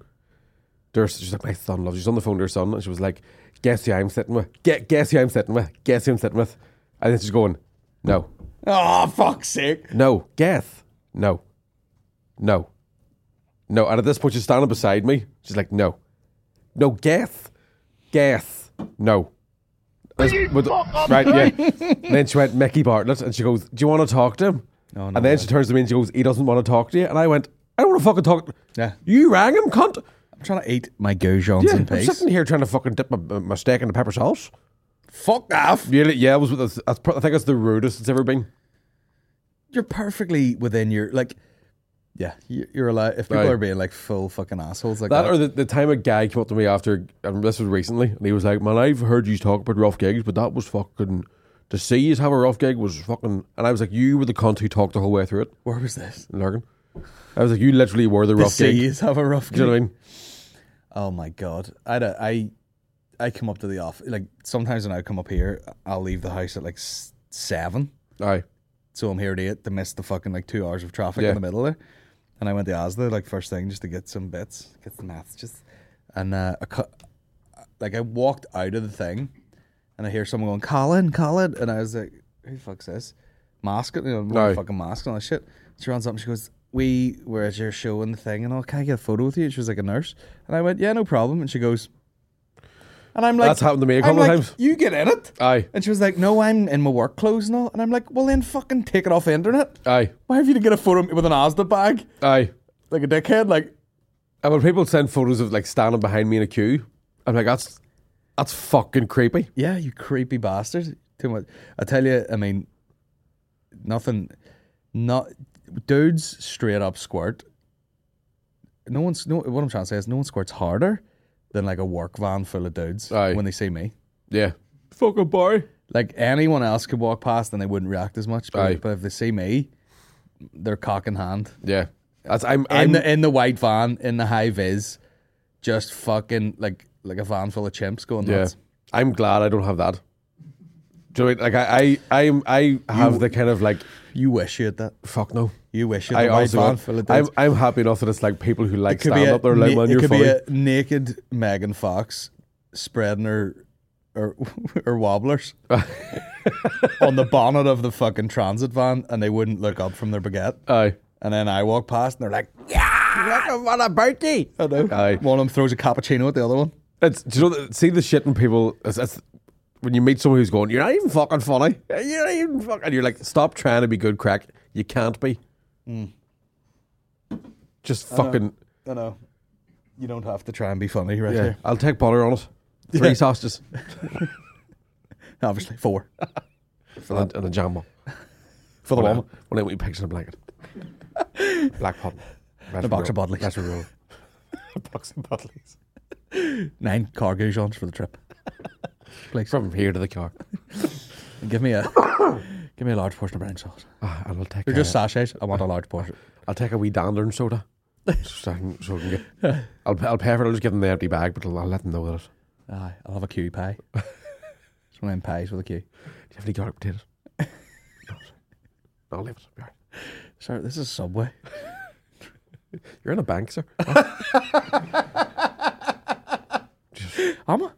To She's like, my son loves. you." She's on the phone to her son, and she was like, "Guess who I'm sitting with? Get, guess who I'm sitting with? Guess who I'm sitting with?" And then she's going, "No, oh fuck's sake! no, guess, no, no, no." And at this point, she's standing beside me. She's like, "No, no, guess, guess, no." With- right, yeah. And then she went Micky Bartlett, and she goes, "Do you want to talk to him?" Oh, no and then she turns to me and she goes, "He doesn't want to talk to you." And I went, "I don't want to fucking talk." Yeah. You rang him, cunt. I'm trying to eat my goujons Yeah, in I'm peace. sitting here trying to fucking dip my, my steak in the pepper sauce. Fuck off! Really? Yeah, it was. That's, that's, I think it's the rudest it's ever been. You're perfectly within your like. Yeah, you- you're allowed. If people Right. are being like full fucking assholes like That that, or the, the time a guy came up to me after, and this was recently, and he was like, "Man, I've heard you talk about rough gigs, but that was fucking to see you have a rough gig was fucking." And I was like, "You were the cunt who talked the whole way through it." where was this? in Lurgan. I was like, "You literally were the The rough gig." C's have a rough. Do you know what I mean? Oh my god, I a- I I come up to the office like sometimes when I come up here, I'll leave the house at like s- seven, Aye, so I'm here at eight to miss the fucking like two hours of traffic Yeah. in the middle there. And I went to Asda like first thing just to get some bits, get some maths, just and uh, I cut, like I walked out of the thing, and I hear someone going, "Colin, Colin," and I was like, "Who the fuck's this?" Mask it, you know, No. fucking mask and all that shit. She runs up and she goes, "We were at your show and the thing, and all. Can I get a photo with you?" And she was like a nurse, and I went, "Yeah, no problem." And she goes, and I'm like, That's happened to me a couple of like, times. You get in it. aye, And she was like, "No, I'm in my work clothes and all." And I'm like, "Well, then fucking take it off the internet. aye, Why have you to get a photo with an Asda bag aye. like a dickhead? Like, And when people send photos of like standing behind me in a queue, I'm like, "That's that's fucking creepy." yeah, you creepy bastard. Too much. I tell you, I mean, nothing. Not dudes straight up squirt. No one's no. What I'm trying to say is, no one squirts harder than like a work van full of dudes Aye. when they see me. Yeah, fucking boy. Like anyone else could walk past and they wouldn't react as much. But, Aye. but if they see me, they're cock in hand. Yeah, that's I'm. in I'm the in the white van in the high vis, just fucking like like a van full of chimps going yeah. nuts. I'm glad I don't have that. Do you know what I mean? Like I, I, I'm, I have the kind of like You wish you had that. fuck no. You wish you I had the also, van full I'm. I'm happy enough that it's like people who like It stand up. They're like, na- man, it you're could funny. be a naked Megan Fox spreading her her, her wobblers on the bonnet of the fucking transit van, and they wouldn't look up from their baguette. Aye, And then I walk past, and they're like, "Yeah, what a birthday!" I know. Aye. One of them throws a cappuccino at the other one. it's do you know see the shit in people. It's, it's, when you meet someone who's going, you're not even fucking funny. You're not even fucking. And you're like, stop trying to be good crack. You can't be. Hmm. Just fucking. I know. You don't have to try and be funny, right Yeah, here. I'll take butter on it. Three Yeah. sausages Obviously, four and, a, and a jam for the One. One out with pigs in a blanket. Black pot. A box of Budleys. That's a rule. a box of Budleys. Nine cargo goujons for the trip. Please. From here to the car. Give me a give me a large portion of brown sauce. Ah, and I'll take. They're a, just sachets. I want a large portion. I'll take a wee dander and soda. so I can, so I can get. I'll, I'll pay for it. I'll just give them the empty bag, but I'll, I'll let them know that. it- Aye, I'll have a pie. it's one of them pies with a. Do you have any garlic potatoes? no. I'll leave it. Right. Sir, this is Subway. You're in a bank, sir. Am I?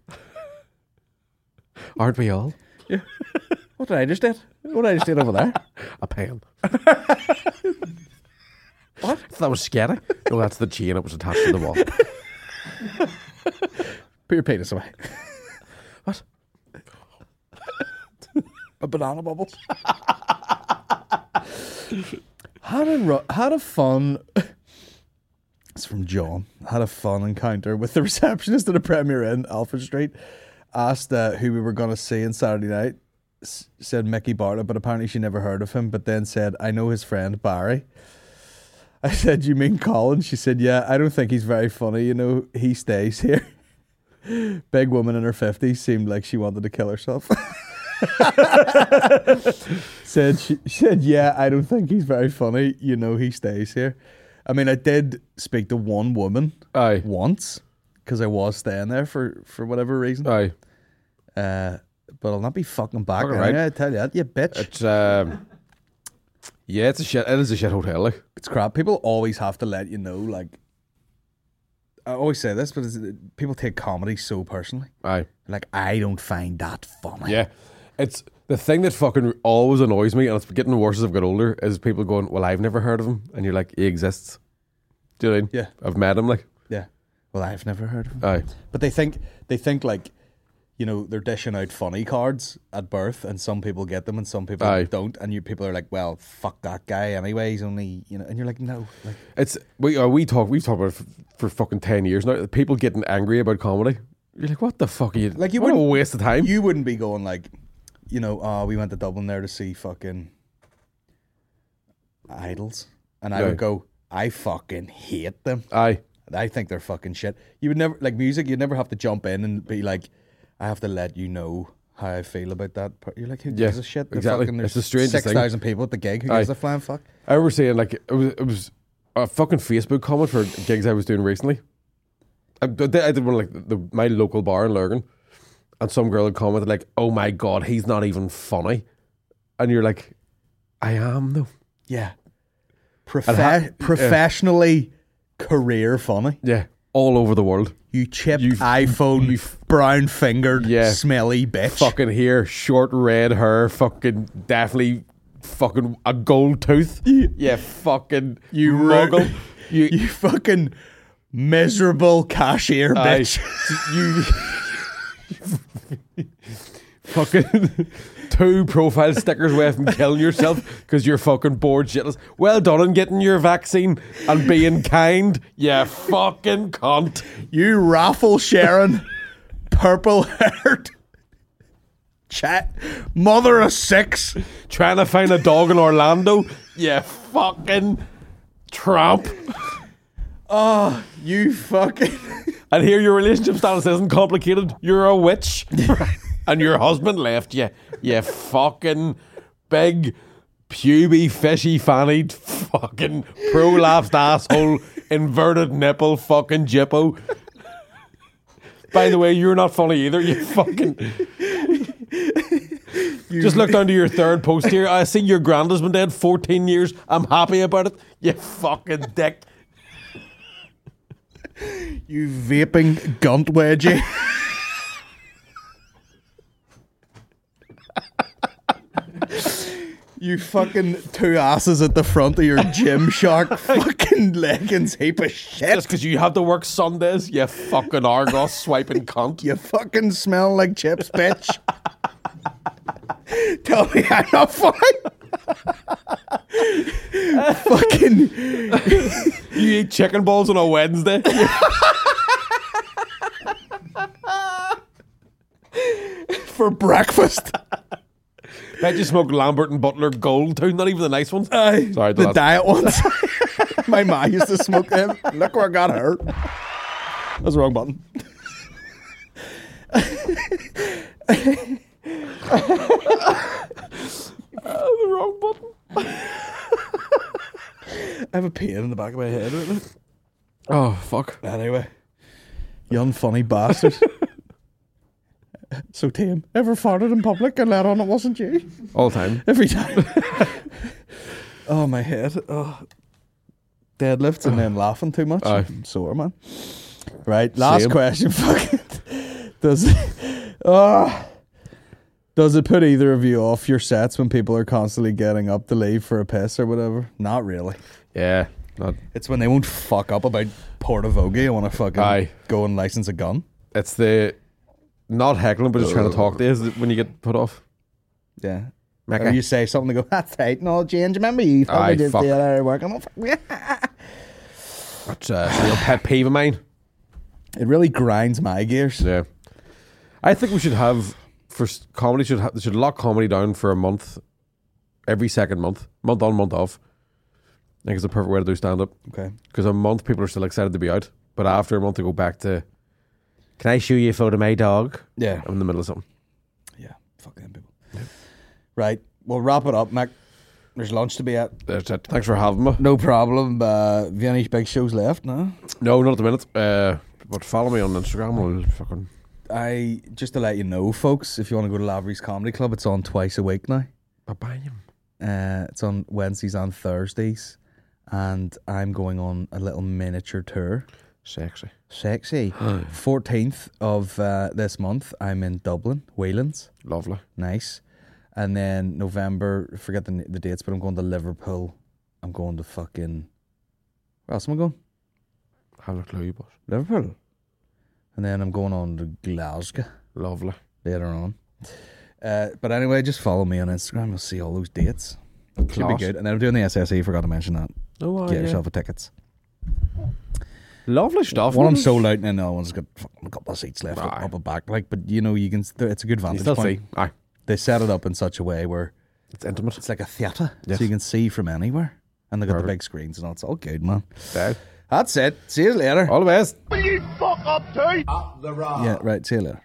Aren't we all? What did I just did? What did I just did over there? A pen. what? That was scary. No, that's the chain. It was attached to the wall. Put your penis away. What? a banana bubbles. had a ru- had a fun. It's from John. Had a fun encounter with the receptionist at a Premier Inn, Alfred Street. Asked uh, who we were going to see on Saturday night. S- said Micky Bartlett, but apparently she never heard of him. But then said, "I know his friend Barry." I said, "You mean Colin?" She said, "Yeah, I don't think he's very funny. You know, he stays here." Big woman in her fifties seemed like she wanted to kill herself. said she said, "Yeah, I don't think he's very funny. You know, he stays here." I mean, I did speak to one woman Aye. once because I was staying there for for whatever reason. Aye. Uh, but I'll not be fucking back. Fucking Right. I tell you that, you bitch. It's um. Yeah, it's a shit. It is a shit hotel. Like. It's crap. People always have to let you know. Like, I always say this, but it's, people take comedy so personally. Aye. Like, I don't find that funny. Yeah. It's the thing that fucking always annoys me, and it's getting worse as I've got older, is people going, Well, I've never heard of him. And you're like, He exists. Do you know what I mean? Yeah. I've met him, like. Yeah. Well, I've never heard of him. Aye. But they think they think like, you know, they're dishing out funny cards at birth, and some people get them and some people Aye. don't. And you people are like, well, fuck that guy anyway. He's only you know, and you're like, no, like It's we uh, we talk we've talked about it for, for fucking ten years now. People getting angry about comedy. You're like, what the fuck are you? Like, you what a wouldn't- waste of time. you wouldn't be going like, you know, oh, we went to Dublin there to see fucking Idles, and I Yeah. would go, I fucking hate them. Aye. I think they're fucking shit. You would never like music. You'd never have to jump in and be like, I have to let you know how I feel about that. part." You're like, who Yeah, gives a shit? They're exactly. Fucking, It's there's the strangest six thing. thousand people at the gig. Who gives a flying fuck? I remember saying like it was, it was a fucking Facebook comment for gigs I was doing recently. I, I did, one like the, my local bar in Lurgan, and some girl had commented like, "Oh my god, he's not even funny," and you're like, "I am though." Yeah. Profe- ha- professionally, career funny. Yeah, all over the world. You chipped You- iPhone, you brown fingered, Yeah. smelly bitch. Fucking hair, short red hair, fucking definitely, fucking a gold tooth. Yeah, fucking You muggle. You, You fucking miserable cashier bitch. you fucking two profile stickers away from killing yourself because you're fucking bored shitless. Well done on getting your vaccine and being kind. Yeah, fucking cunt. You raffle Sharon, purple haired chat, mother of six. Trying to find a dog in Orlando. Yeah, fucking tramp. Oh, you fucking. And here your relationship status isn't complicated. You're a witch. and your husband left you. You fucking big, puby, fishy fannied, fucking prolapsed asshole, inverted nipple, fucking jippo. By the way, you're not funny either. You fucking. Just look down to your third post here. I see your grand has been dead 14 years. I'm happy about it. You fucking dick. You vaping gunt wedgie. you fucking two asses at the front of your Gymshark fucking leggings heap of shit. Just because you have to work Sundays, you fucking Argos swiping cunt. You fucking smell like chips, bitch. Tell me I'm not funny. fucking You eat chicken balls on a Wednesday. for breakfast. Bet you smoke Lambert and Butler Gold too, not even the nice ones. Aye, Sorry, the diet ones. My ma used to smoke them. Look where I got hurt. That's the wrong button. Oh, the wrong button. I have a pain in the back of my head. right now. Oh fuck. Anyway, you unfunny bastard. So tame. Ever farted in public and let on it wasn't you? All the time. Every time. oh, my head. Oh. Deadlifts and then laughing too much. Aye. I'm sore, man. Right, last Same. question. Fucking does it, oh, does it put either of you off your sets when people are constantly getting up to leave for a piss or whatever? Not really. Yeah. Not. It's when they won't fuck up about Portavogie. I want to fucking Aye. go and license a gun. It's the not heckling, but just trying to talk to you is when you get put off. Yeah. Or you say something to go, that's right, no change. Remember you fucking Aye, fuck. the other work. I'm like, That's uh, a real pet peeve of mine. It really grinds my gears. Yeah. I think we should have for s- comedy should have, should lock comedy down for a month, every second month, month on, month off. I think it's the perfect way to do stand up. Okay. Because a month people are still excited to be out, but after a month they go back to. Can I show you a photo of my dog? Yeah. I'm in the middle of something. Yeah. Fuck them people. Right. We'll wrap it up, Mac. There's lunch to be at. That's it. Thanks for having me. No problem. Uh, have you any big shows left? No. No, not at the minute. Uh, but follow me on Instagram. I'll fucking. I just to let you know, folks, if you want to go to Lavery's Comedy Club, it's on twice a week now. Bye bye Uh, it's on Wednesdays and Thursdays, and I'm going on a little miniature tour. Sexy. Sexy. Fourteenth of uh, this month, I'm in Dublin, Whelan's. Lovely. Nice. And then November, forget the the dates, but I'm going to Liverpool. I'm going to fucking. Where else am I going? Have a clue, boss. Liverpool. And then I'm going on to Glasgow Lovely. later on. Uh, but anyway, just follow me on Instagram. You'll see all those dates. Should be good. And then I'm doing the SSE. Forgot to mention that. Oh, Get yourself a tickets. Lovely stuff. One I'm man. sold out, and then the other one's got a couple of seats left up, Aye. up and back. Like, but you know, you can. It's a good You vantage still point. see. Aye. They set it up in such a way where It's intimate. it's like a theatre, Yes. so you can see from anywhere. and they got the big screens and all. It's all good, man. Dead. That's it. See you later. All the best. Will you fuck up too? Yeah, right. See you later.